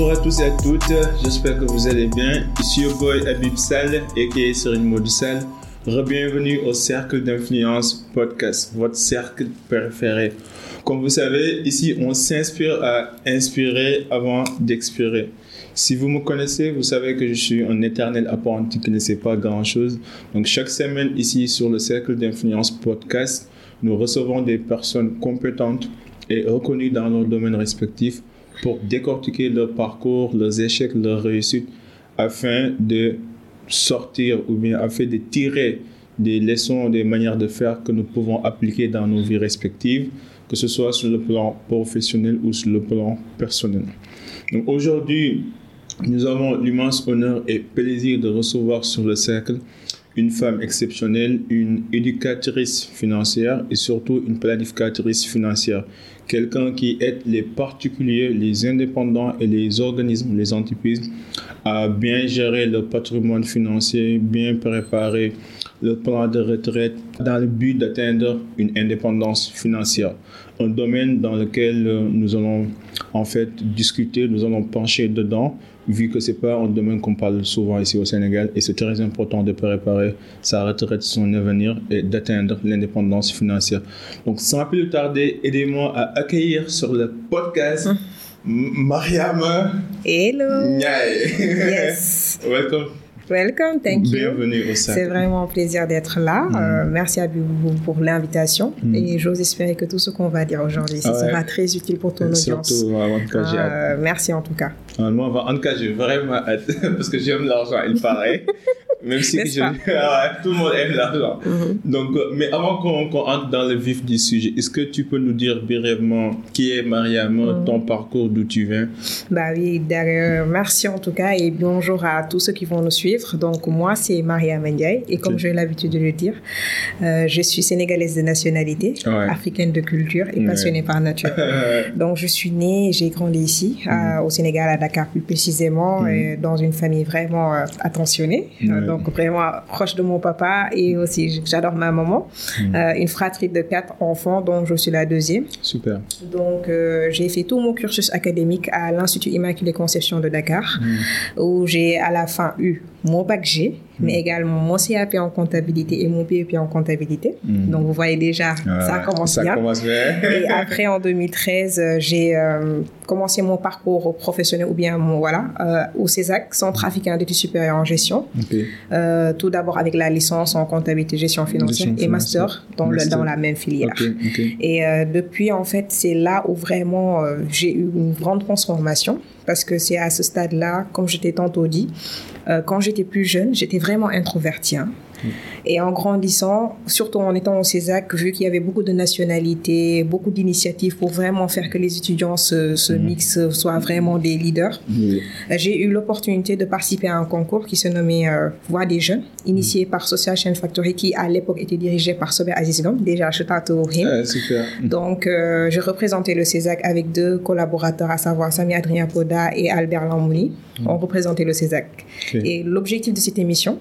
Bonjour à tous et à toutes, j'espère que vous allez bien. Ici your boy Abib Sal, aka Serine Modusal. Bienvenue au Cercle d'Influence Podcast, votre cercle préféré. Comme vous savez, ici on s'inspire à inspirer avant d'expirer. Si vous me connaissez, vous savez que je suis un éternel apprenti qui ne sait pas grand-chose. Donc chaque semaine ici sur le Cercle d'Influence Podcast, nous recevons des personnes compétentes et reconnues dans leur domaine respectif pour décortiquer leur parcours, leurs échecs, leurs réussites, afin de sortir ou bien afin de tirer des leçons, des manières de faire que nous pouvons appliquer dans nos vies respectives, que ce soit sur le plan professionnel ou sur le plan personnel. Donc aujourd'hui, nous avons l'immense honneur et plaisir de recevoir sur le cercle une femme exceptionnelle, une éducatrice financière et surtout une planificatrice financière. Quelqu'un qui aide les particuliers, les indépendants et les organismes, les entreprises à bien gérer leur patrimoine financier, bien préparer le plan de retraite dans le but d'atteindre une indépendance financière. Un domaine dans lequel euh, nous allons en fait discuter, nous allons pencher dedans, vu que c'est pas un domaine qu'on parle souvent ici au Sénégal et c'est très important de préparer sa retraite, son avenir et d'atteindre l'indépendance financière. Donc sans plus tarder, aidez-moi à accueillir sur le podcast Mariam. Hello. Yes. Welcome. Welcome, thank you. Bienvenue au C'est vraiment un plaisir d'être là. Mm. Euh, merci à vous pour l'invitation mm. et j'ose espérer que tout ce qu'on va dire aujourd'hui sera très utile pour ton audience. Surtout, en tout cas, merci en tout cas. Moi, en tout cas, j'ai vraiment hâte parce que j'aime l'argent, il paraît. Même si ah tout le monde aime l'argent. Mm-hmm. Donc, euh, mais avant qu'on entre dans le vif du sujet, est-ce que tu peux nous dire brièvement qui est Mariam, mm. ton parcours, d'où tu viens? Bah oui, d'ailleurs, merci en tout cas et bonjour à tous ceux qui vont nous suivre. Donc, moi, c'est Maria Mendiaye. Et comme j'ai l'habitude de le dire, euh, je suis sénégalaise de nationalité, africaine de culture et passionnée par nature. Donc, je suis née, j'ai grandi ici, mm. au Sénégal, à Dakar plus précisément, mm. dans une famille vraiment euh, attentionnée. Euh, donc, vraiment proche de mon papa et aussi, j'adore ma maman. Mm. une fratrie de quatre enfants, dont je suis la deuxième. Super. Donc, j'ai fait tout mon cursus académique à l'Institut Immaculée Conception de Dakar, où j'ai à la fin eu mon bac G, mais hmm. également mon CAP en comptabilité et mon PEP en comptabilité. Hmm. Donc, vous voyez déjà, ça commence ça bien. Commence bien. et après, en 2013, euh, j'ai euh, commencé mon parcours professionnel ou bien mon, voilà, euh, au CESAC, Centre africain d'études supérieures en gestion. tout d'abord avec la licence en comptabilité gestion financière et master dans, Le, dans la même filière. Et depuis, en fait, c'est là où vraiment j'ai eu une grande transformation parce que c'est à ce stade-là, comme je t'ai tantôt dit, euh, quand j'étais plus jeune, j'étais vraiment introvertie. Hein. Et en grandissant, surtout en étant au CESAC, vu qu'il y avait beaucoup de nationalités, beaucoup d'initiatives pour vraiment faire que les étudiants se, se mm. mixent, soient vraiment des leaders, euh, j'ai eu l'opportunité de participer à un concours qui se nommait euh, Voix des jeunes, initié par Social Chain Factory, qui à l'époque était dirigé par Sober Azizgom, déjà je t'attends ah, super. Donc, euh, je représentais le CESAC avec deux collaborateurs, à savoir Sami Adrien Poda et Albert Lamouli. On représentait le CESAC. Et l'objectif de cette émission,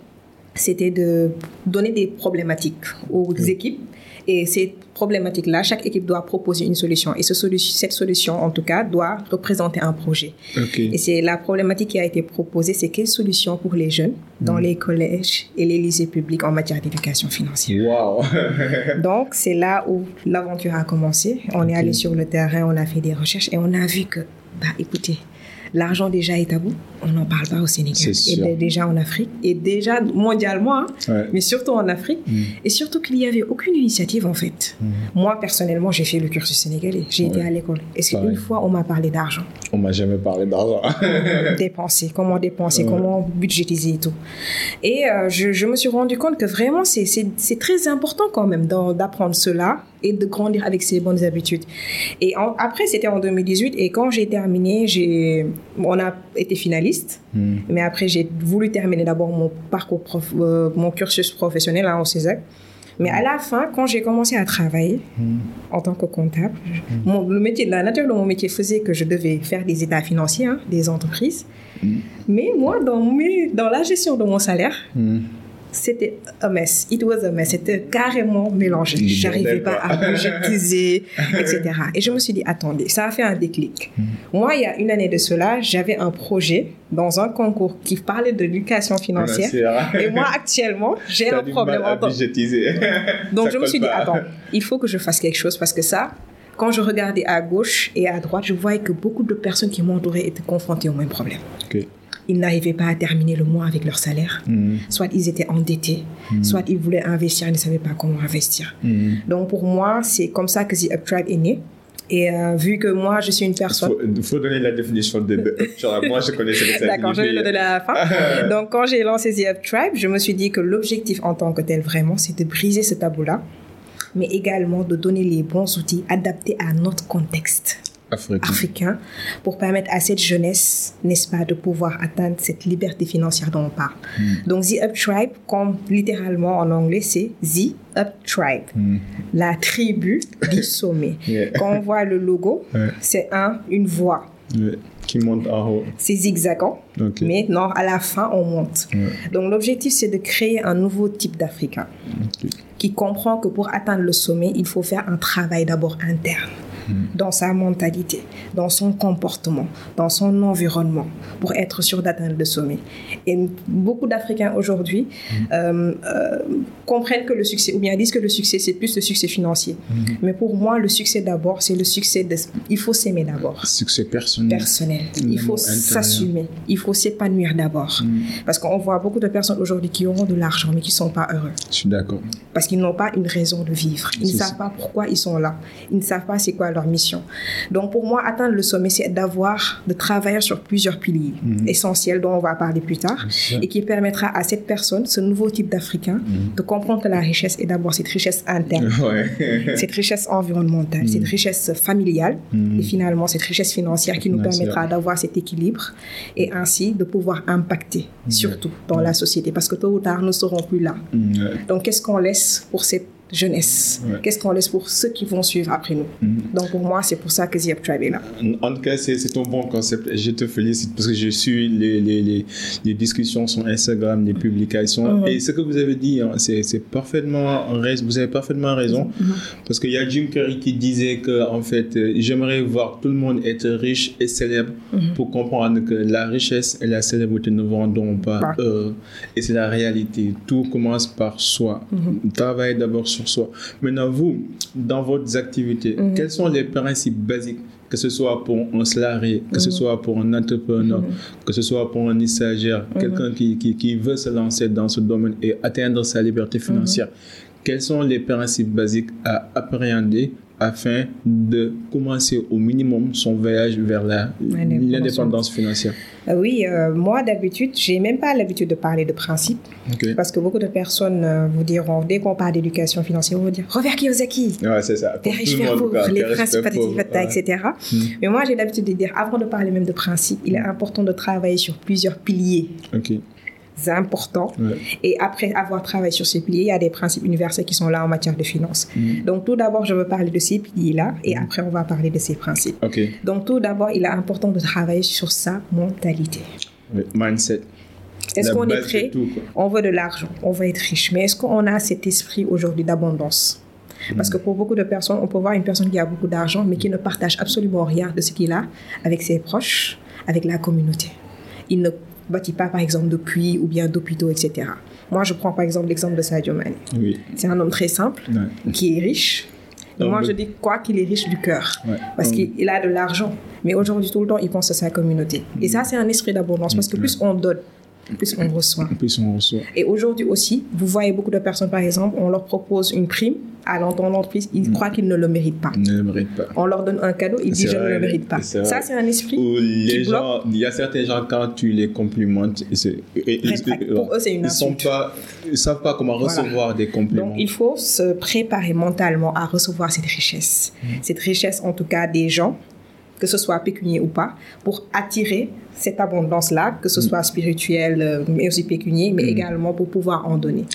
c'était de donner des problématiques aux équipes. Et ces problématiques-là, chaque équipe doit proposer une solution. Et ce cette solution, en tout cas, doit représenter un projet. Et c'est la problématique qui a été proposée, c'est quelle solution pour les jeunes dans hmm. les collèges et les lycées publics en matière d'éducation financière. Wow. Donc, c'est là où l'aventure a commencé. On est allé sur le terrain, on a fait des recherches et on a vu que, bah, écoutez, L'argent déjà est tabou, on n'en parle pas au Sénégal. Et déjà en Afrique, et déjà mondialement, hein. mais surtout en Afrique. Mm. Et surtout qu'il n'y avait aucune initiative en fait. Mm. Moi, personnellement, j'ai fait le cursus sénégalais, j'ai été à l'école. Est-ce qu'une fois, on m'a parlé d'argent On m'a jamais parlé d'argent. dépenser, comment dépenser, comment budgétiser et tout. Et euh, je, je, me suis rendu compte que vraiment, c'est très important quand même d'apprendre cela et de grandir avec ses bonnes habitudes. Et après, c'était en 2018 et quand j'ai terminé, j'ai, on a été finaliste. Hmm. Mais après, j'ai voulu terminer d'abord mon parcours, prof, euh, mon cursus professionnel hein, au CESAC. Mais à la fin, quand j'ai commencé à travailler hmm. en tant que comptable, hmm. le métier, la nature de mon métier faisait que je devais faire des états financiers hein, des entreprises. Mais moi, dans, mes, dans la gestion de mon salaire, c'était un mess. It was a mess. C'était carrément mélangé. J'arrivais pas à budgétiser, etc. Et je me suis dit, attendez, ça a fait un déclic. Hmm. Moi, il y a une année de cela, j'avais un projet dans un concours qui parlait de l'éducation financière. Et moi, actuellement, j'ai un problème en budgétiser. Donc, je me suis dit, attends, il faut que je fasse quelque chose parce que ça, quand je regardais à gauche et à droite, je voyais que beaucoup de personnes qui m'entouraient étaient confrontées au même problème. Ils n'arrivaient pas à terminer le mois avec leur salaire. Mm. Soit ils étaient endettés, mm. soit ils voulaient investir et ne savaient pas comment investir. Mm. Donc pour moi, c'est comme ça que The Up Tribe est né. Et euh, vu que moi, je suis une personne... Il faut, donner la définition de... moi, je connais ça. D'accord, je vais le donner à la fin. Donc, quand j'ai lancé The Up Tribe, je me suis dit que l'objectif en tant que tel, vraiment, c'est de briser ce tabou-là mais également de donner les bons outils adaptés à notre contexte. Africain. pour permettre à cette jeunesse, n'est-ce pas, de pouvoir atteindre cette liberté financière dont on parle. Hmm. Donc, The Up Tribe, comme littéralement en anglais, c'est The Up Tribe, hmm. la tribu du sommet. Quand on voit le logo, c'est un, une voie. Qui monte en haut. C'est zigzagant, mais non, à la fin, on monte. Donc, l'objectif, c'est de créer un nouveau type d'Africain qui comprend que pour atteindre le sommet, il faut faire un travail d'abord interne dans sa mentalité, dans son comportement, dans son environnement, pour être sûr d'atteindre le sommet. Et beaucoup d'Africains aujourd'hui euh, euh, comprennent que le succès, ou bien disent que le succès, c'est plus le succès financier. Mhm. Mais pour moi, le succès d'abord, c'est le succès de... Il faut s'aimer d'abord. Succès personnel. Personnel. Il faut s'assumer. Il faut s'épanouir d'abord. Mhm. Parce qu'on voit beaucoup de personnes aujourd'hui qui auront de l'argent, mais qui ne sont pas heureux. Je suis d'accord. Parce qu'ils n'ont pas une raison de vivre. Ils ne savent pas pourquoi ils sont là. Ils ne savent pas c'est quoi leur mission. Donc pour moi, atteindre le sommet, c'est d'avoir, de travailler sur plusieurs piliers mhm. essentiels dont on va parler plus tard et qui permettra à cette personne, ce nouveau type d'Africain, mhm. de comprendre que la richesse est d'abord cette richesse interne, cette richesse environnementale, cette mhm. richesse familiale et finalement cette richesse financière qui nous permettra d'avoir cet équilibre et ainsi de pouvoir impacter surtout dans la société parce que tôt ou tard nous serons plus là. Donc qu'est-ce qu'on laisse pour cette jeunesse Qu'est-ce qu'on laisse pour ceux qui vont suivre après nous? Mhm. Donc pour moi, c'est pour ça que The Tribe est là. En tout cas, c'est un bon concept. Je te félicite parce que je suis les, les, les, discussions sur Instagram, les publications. Mhm. Et ce que vous avez dit, hein, c'est parfaitement vous avez parfaitement raison. Mhm. Parce qu'il y a Jim Carrey qui disait que en fait, euh, j'aimerais voir tout le monde être riche et célèbre pour comprendre que la richesse et la célébrité ne vendront pas. Euh, et c'est la réalité. Tout commence par soi. Travaille d'abord sur soi. Maintenant, vous, dans vos activités, mhm. quels sont les principes basiques que ce soit pour un salarié, que ce mhm. soit pour un entrepreneur, mhm. que ce soit pour un stagiaire, quelqu'un qui, qui, qui, veut se lancer dans ce domaine et atteindre sa liberté financière. Quels sont les principes basiques à appréhender afin de commencer au minimum son voyage vers l'indépendance financière euh, Oui, euh, moi d'habitude, j'ai même pas l'habitude de parler de principes parce que beaucoup de personnes euh, vous diront, dès qu'on parle d'éducation financière, on va dire Robert Kiyosaki, ouais, c'est ça. les riches les principes, etc. Hmm. Mais moi, j'ai l'habitude de dire, avant de parler même de principes, il est important de travailler sur plusieurs piliers. Ok important. Et après avoir travaillé sur ces piliers, il y a des principes universels qui sont là en matière de finances. Mm. Donc tout d'abord, je veux parler de ces piliers-là et mm. après, on va parler de ces principes. Donc tout d'abord, il est important de travailler sur sa mentalité. mindset. Est-ce qu'on est prêt? On veut de l'argent, on veut être riche, mais est-ce qu'on a cet esprit aujourd'hui d'abondance? Parce mm. que pour beaucoup de personnes, on peut voir une personne qui a beaucoup d'argent, mais qui ne partage absolument rien de ce qu'il a avec ses proches, avec la communauté. Il ne bâtit pas, par exemple, de puits ou bien d'hôpitaux, etc. Moi, je prends par exemple l'exemple de Sadio Mane. Oui. C'est un homme très simple, qui est riche. moi, je dis quoi qu'il est riche du cœur, parce qu'il a de l'argent. Mais aujourd'hui, tout le temps, il pense à sa communauté. Et ça, c'est un esprit d'abondance, parce que plus on donne, plus on reçoit. Plus on reçoit. Et aujourd'hui aussi, vous voyez beaucoup de personnes, par exemple, on leur propose une prime à l'entreprise, ils mm. croient qu'ils ne le méritent pas. Ne le méritent pas. On leur donne un cadeau, ils disent je ne le mérite pas. Ça, c'est un esprit. les gens, il y a certains gens, quand tu les complimentes, et, pour eux, c'est une insulte. Ils ne savent pas comment recevoir des compliments. Donc, il faut se préparer mentalement à recevoir cette richesse. Mm. Cette richesse, en tout cas, des gens que ce soit pécunier ou pas, pour attirer cette abondance-là, que ce mm. soit spirituel, euh, mais aussi pécunier, mais mm. également pour pouvoir en donner.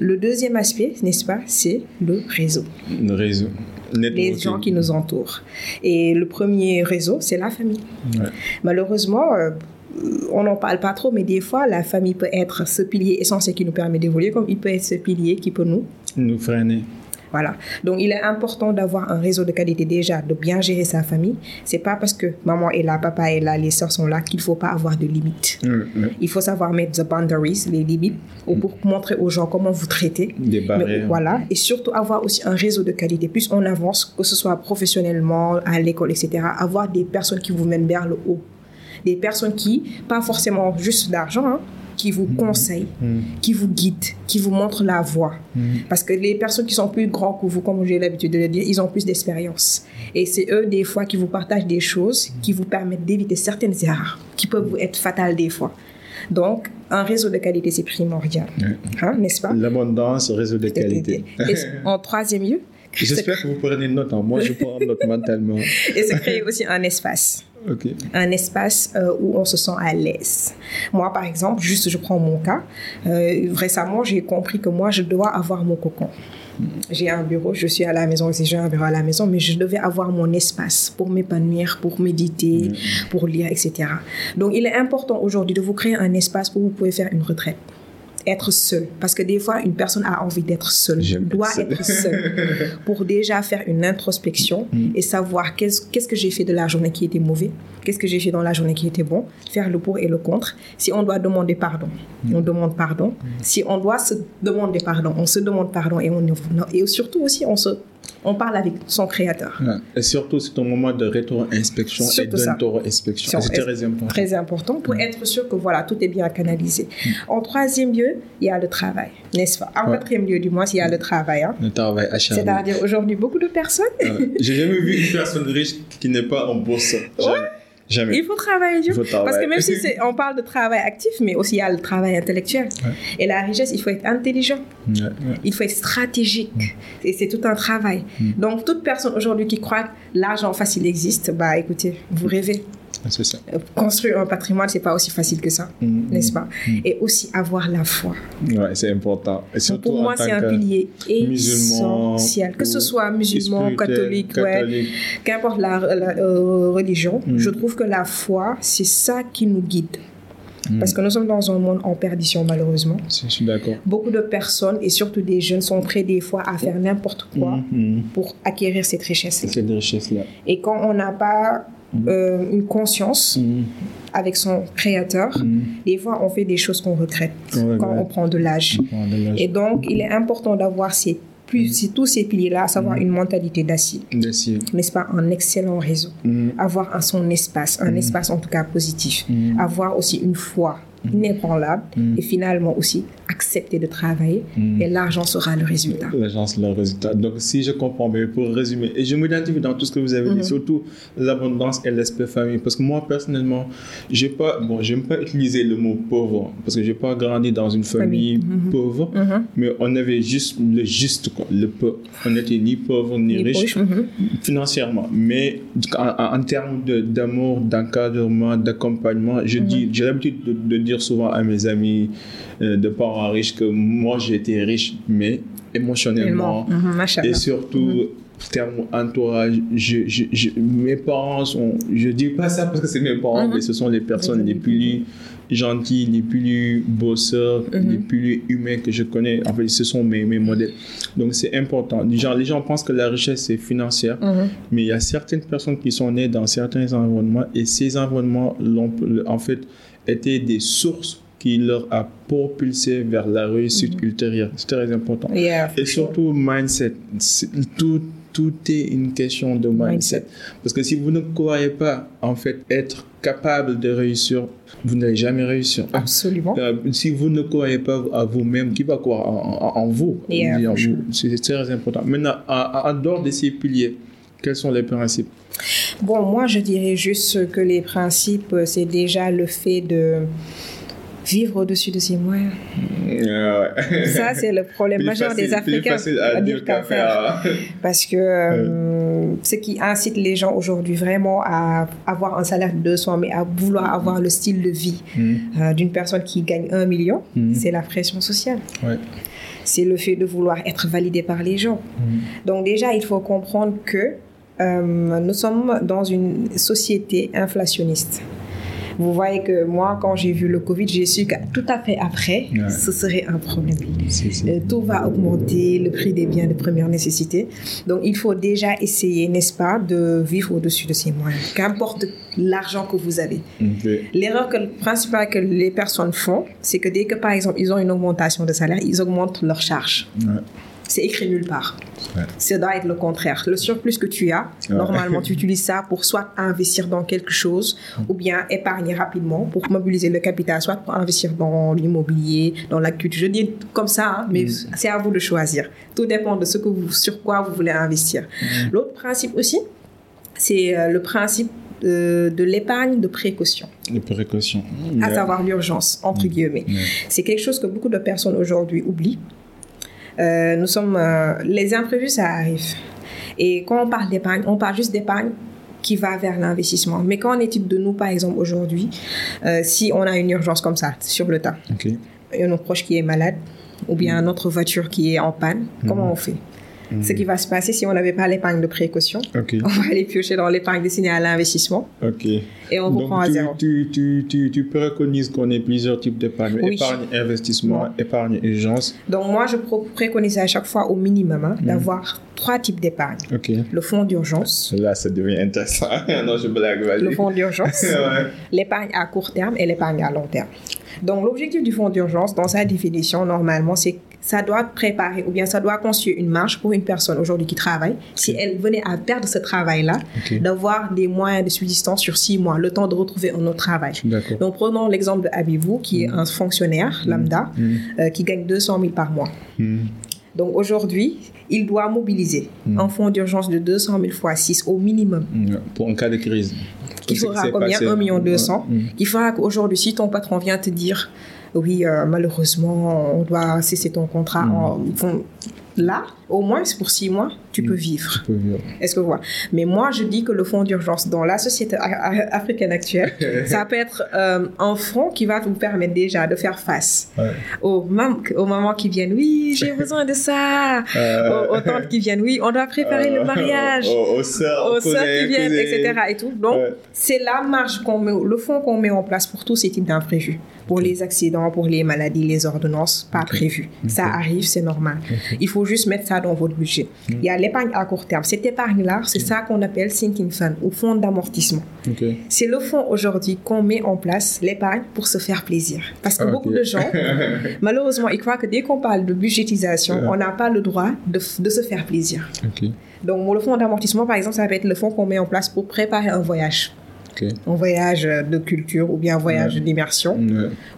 Le deuxième aspect, n'est-ce pas, c'est le réseau. Le réseau. Les gens qui nous entourent. Et le premier réseau, c'est la famille. Malheureusement, euh, on n'en parle pas trop, mais des fois, la famille peut être ce pilier essentiel qui nous permet d'évoluer, comme il peut être ce pilier qui peut nous... Nous freiner. Voilà. Donc, il est important d'avoir un réseau de qualité déjà, de bien gérer sa famille. C'est pas parce que maman est là, papa est là, les soeurs sont là qu'il faut pas avoir de limites. Il faut savoir mettre the boundaries, les limites, pour montrer aux gens comment vous traitez. Des barrières. voilà. Et surtout avoir aussi un réseau de qualité. Plus on avance, que ce soit professionnellement, à l'école, etc., avoir des personnes qui vous mènent vers le haut. Des personnes qui, pas forcément juste d'argent, hein, qui vous mm. conseillent, mm. qui vous guident, qui vous montrent la voie. Mm. Parce que les personnes qui sont plus grands que vous, comme j'ai l'habitude de le dire, ils ont plus d'expérience. Et c'est eux, des fois, qui vous partagent des choses qui vous permettent d'éviter certaines erreurs qui peuvent vous être fatales des fois. Donc, un réseau de qualité, c'est primordial. Hein, n'est-ce pas? L'abondance, réseau de qualité. Et en troisième lieu, J'espère que vous prenez note. Hein. Moi, je prends note mentalement. Et c'est créer aussi un espace. Un espace euh, où on se sent à l'aise. Moi, par exemple, juste je prends mon cas. Euh, récemment, j'ai compris que moi, je dois avoir mon cocon. J'ai un bureau, je suis à la maison aussi, j'ai un bureau à la maison, mais je devais avoir mon espace pour m'épanouir, pour méditer, mm. pour lire, etc. Donc, il est important aujourd'hui de vous créer un espace où vous pouvez faire une retraite être seul. Parce que des fois, une personne a envie d'être seule, doit être seule pour déjà faire une introspection mm. et savoir qu'est-ce que j'ai fait de la journée qui était mauvais, qu'est-ce que j'ai fait dans la journée qui était bon, faire le pour et le contre. Si on doit demander pardon, mm. on demande pardon. Mm. Si on doit se demander pardon, on se demande pardon et, on, et surtout aussi, on se on parle avec son créateur. Et surtout, c'est un moment de rétro-inspection et d'introspection. C'est très important. Très important pour être sûr que voilà, tout est bien canalisé. Mm. En troisième lieu, il y a le travail, n'est-ce pas? En quatrième lieu, du moins, il y a le travail. Hein. Le travail acharné. C'est-à-dire, aujourd'hui, beaucoup de personnes. J'ai jamais vu une personne riche qui n'est pas en bourse. Il faut travailler dur. Parce que même si on parle de travail actif, mais aussi il y a le travail intellectuel. Et la richesse, il faut être intelligent. Il faut être stratégique. Et c'est tout un travail. Donc, toute personne aujourd'hui qui croit que l'argent facile existe, bah écoutez, vous rêvez. Ça. Euh, construire un patrimoine, c'est pas aussi facile que ça, mm, n'est-ce pas? Et aussi avoir la foi. Ouais, c'est important. Et surtout pour moi, c'est un pilier essentiel. Que ce soit musulman, catholique, ouais, qu'importe la, euh, religion, je trouve que la foi, c'est ça qui nous guide. Parce que nous sommes dans un monde en perdition, malheureusement. Je suis d'accord. Beaucoup de personnes, et surtout des jeunes, sont prêts des fois à faire n'importe quoi pour acquérir cette richesse. Cette richesse-là. Et quand on n'a pas euh, une conscience mm. avec son créateur, mm. des fois on fait des choses qu'on regrette quand on prend de l'âge. Et donc il est important d'avoir ces plus, tous ces piliers-là, à savoir une mentalité d'acier. N'est-ce pas? Un excellent réseau. Avoir un, son espace, un espace en tout cas positif. Avoir aussi une foi inébranlable et finalement aussi accepter de travailler hmm. et l'argent sera le résultat. L'argent sera le résultat. Donc, si je comprends bien, pour résumer, et je m'identifie dans tout ce que vous avez dit, hmm. surtout l'abondance et l'aspect famille. Parce que moi, personnellement, j'ai pas, bon, j'aime pas utiliser le mot pauvre, parce que j'ai pas grandi dans une famille, hmm. pauvre, mais on avait juste le juste, le peu. On n'était ni pauvre ni, riche, financièrement. Mais en, termes d'amour, d'encadrement, d'accompagnement, je dis, j'ai l'habitude de, dire souvent à mes amis, euh, de parents riche que moi j'étais riche, mais émotionnellement. Mhm, et surtout, mm terme entourage, je, mes parents sont. Je dis pas ça parce que c'est mes parents, mhm. mais ce sont les personnes les plus gentilles, les plus bosseurs, les plus humains que je connais. En fait, ce sont mes, mes modèles. Donc c'est important. Genre, les gens pensent que la richesse c'est financière, mais il y a certaines personnes qui sont nées dans certains environnements et ces environnements l'ont en fait été des sources qui leur a propulsé vers la réussite mm-hmm. ultérieure. C'est très important. Et surtout, mindset. Tout, tout est une question de mindset. Parce que si vous ne croyez pas, en fait, être capable de réussir, vous n'allez jamais réussir. Absolument. Euh, si vous ne croyez pas à vous-même, qui va croire en, vous? C'est très important. Maintenant, en dehors de ces piliers, quels sont les principes? Bon, moi, je dirais juste que les principes, c'est déjà le fait de vivre au-dessus de ses moyens. Ça, c'est le problème majeur des Africains. à, dire qu'à faire. Parce que euh, ce qui incite les gens aujourd'hui vraiment à avoir un salaire de 200, mais à vouloir avoir le style de vie mm. euh, d'une personne qui gagne un million, mm. c'est la pression sociale. C'est le fait de vouloir être validé par les gens. Mm. Donc déjà, il faut comprendre que euh, nous sommes dans une société inflationniste. Vous voyez que moi, quand j'ai vu le Covid, j'ai su que tout à fait après, ce serait un problème. Euh, tout va augmenter, le prix des biens de première nécessité. Donc, il faut déjà essayer, n'est-ce pas, de vivre au-dessus de ses moyens, qu'importe l'argent que vous avez. L'erreur principale que les personnes font, c'est que dès que, par exemple, ils ont une augmentation de salaire, ils augmentent leurs charges. C'est écrit nulle part. Ça doit être le contraire. Le surplus que tu as, normalement, tu utilises ça pour soit investir dans quelque chose ou bien épargner rapidement pour mobiliser le capital, soit pour investir dans l'immobilier, dans la culture. Je dis comme ça, hein, mais mm. c'est à vous de choisir. Tout dépend de ce que vous, sur quoi vous voulez investir. Mm. L'autre principe aussi, c'est euh, le principe de, l'épargne de précaution. De précaution. À savoir l'urgence, entre mm. guillemets. C'est quelque chose que beaucoup de personnes aujourd'hui oublient. Euh, nous sommes, euh, les imprévus, ça arrive. Et quand on parle d'épargne, on parle juste d'épargne qui va vers l'investissement. Mais quand on étude de nous, par exemple, aujourd'hui, euh, si on a une urgence comme ça, sur le tas, okay. a notre proche qui est malade, ou bien mm. notre voiture qui est en panne, comment mm. on fait? Ce qui va se passer si on n'avait pas l'épargne de précaution. On va aller piocher dans l'épargne destinée à l'investissement. Et on reprend à zéro. Tu, tu, tu, tu préconises qu'on ait plusieurs types d'épargne. Épargne investissement, épargne urgence. Donc moi, je préconise à chaque fois au minimum hein, hmm. d'avoir trois types d'épargne. Le fonds d'urgence. Là, ça devient intéressant. non, je blague, Le fonds d'urgence. L'épargne à court terme et l'épargne à long terme. Donc l'objectif du fonds d'urgence, dans sa définition, normalement, c'est ça doit préparer ou bien ça doit construire une marge pour une personne aujourd'hui qui travaille. Si elle venait à perdre ce travail-là, d'avoir des moyens de subsistance sur six mois, le temps de retrouver un autre travail. Donc prenons l'exemple de qui est mm. un fonctionnaire mm. lambda, mm. Euh, qui gagne 200 000 par mois. Donc aujourd'hui, il doit mobiliser un fonds d'urgence de 200 000 fois 6 au minimum. Pour un cas de crise. Qui fera combien? 1 million 200. Qui fera qu'aujourd'hui, si ton patron vient te dire oui, euh, malheureusement, on doit cesser ton contrat. Mm. là, au moins pour six mois, tu peux mm. vivre. Est-ce que vous voyez? Mais moi, je dis que le fonds d'urgence dans la société africaine actuelle, ça peut être euh, un fonds qui va vous permettre déjà de faire face aux, mamans qui viennent. Oui, j'ai besoin de ça. Euh. Aux, tantes qui viennent. Oui, on doit préparer le mariage. Aux, soeurs, qui viennent, etc. Et tout. Donc, c'est la marge qu'on met, le fonds qu'on met en place pour tous ces types d'imprévus pour les accidents, pour les maladies, les ordonnances, pas prévu. Ça arrive, c'est normal. Il faut juste mettre ça dans votre budget. Il y a l'épargne à court terme. Cette épargne-là, c'est ça qu'on appelle sinking fund ou fonds d'amortissement. C'est le fonds aujourd'hui qu'on met en place, l'épargne, pour se faire plaisir. Parce que beaucoup de gens, malheureusement, ils croient que dès qu'on parle de budgétisation, on n'a pas le droit de, de se faire plaisir. Donc, le fonds d'amortissement, par exemple, ça va être le fonds qu'on met en place pour préparer un voyage. Un voyage de culture ou bien un voyage d'immersion.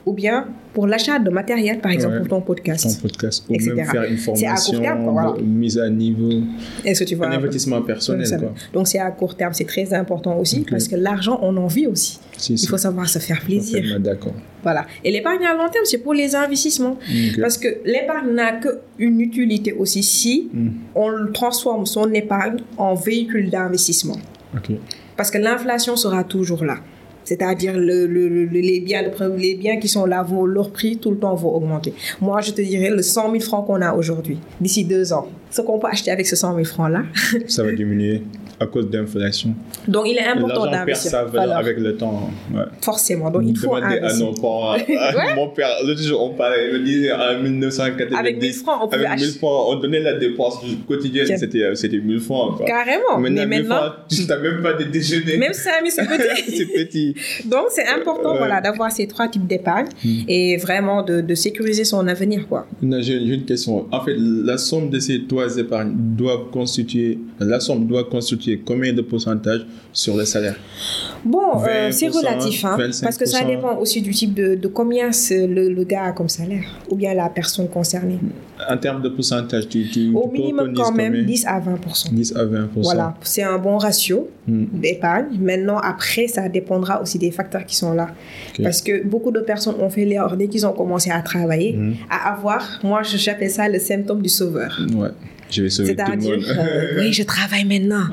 Ou bien pour l'achat de matériel, par exemple, pour ton podcast. Ton podcast. Ou même faire une formation, à mise à niveau. Est-ce que tu vois Un investissement personnel. Quoi. Donc, c'est à court terme. C'est très important aussi parce que l'argent, on en vit aussi. Il faut savoir se faire plaisir. D'accord. Voilà. Et l'épargne à long terme, c'est pour les investissements. Parce que l'épargne n'a qu'une utilité aussi si mm. on transforme son épargne en véhicule d'investissement. OK. Parce que l'inflation sera toujours là. C'est-à-dire le, les, biens, les biens qui sont là, vont, leur prix tout le temps vont augmenter. Moi, je te dirais le 100 000 francs qu'on a aujourd'hui, d'ici deux ans, ce qu'on peut acheter avec ce 100 000 francs-là. Ça va diminuer à cause d'inflation. Donc, il est important d'investir. perd sa valeur avec le temps. Forcément. Donc, il faut investir. à nos parents. Mon père, l'autre jour, on parlait, il me disait en 1990. Avec 1000 francs, on pouvait Avec 1000 francs, on donnait la dépense quotidienne, c'était, c'était 1000 francs. Quoi. Carrément. Maintenant, mais maintenant, tu n'as même pas de déjeuner. Même ça, mais c'est petit. c'est petit. Donc, c'est important voilà, d'avoir ces trois types d'épargne hmm. et vraiment de, de, sécuriser son avenir. Quoi. J'ai une question. En fait, la somme de ces trois épargnes doit constituer, la somme doit constituer combien de pourcentage sur le salaire Bon, euh, c'est relatif, hein, parce que ça dépend aussi du type de, de combien le, le, gars a comme salaire, ou bien la personne concernée. En termes de pourcentage, tu, tu Au minimum quand même 10 à 20 10 à 20 Voilà, c'est un bon ratio hmm. d'épargne. Maintenant, après, ça dépendra aussi des facteurs qui sont là. Parce que beaucoup de personnes ont fait l'erreur dès qu'ils ont commencé à travailler, hmm. à avoir, moi j'appelle ça le symptôme du sauveur. Ouais. Je vais sauver tout le monde. Euh, oui, je travaille maintenant.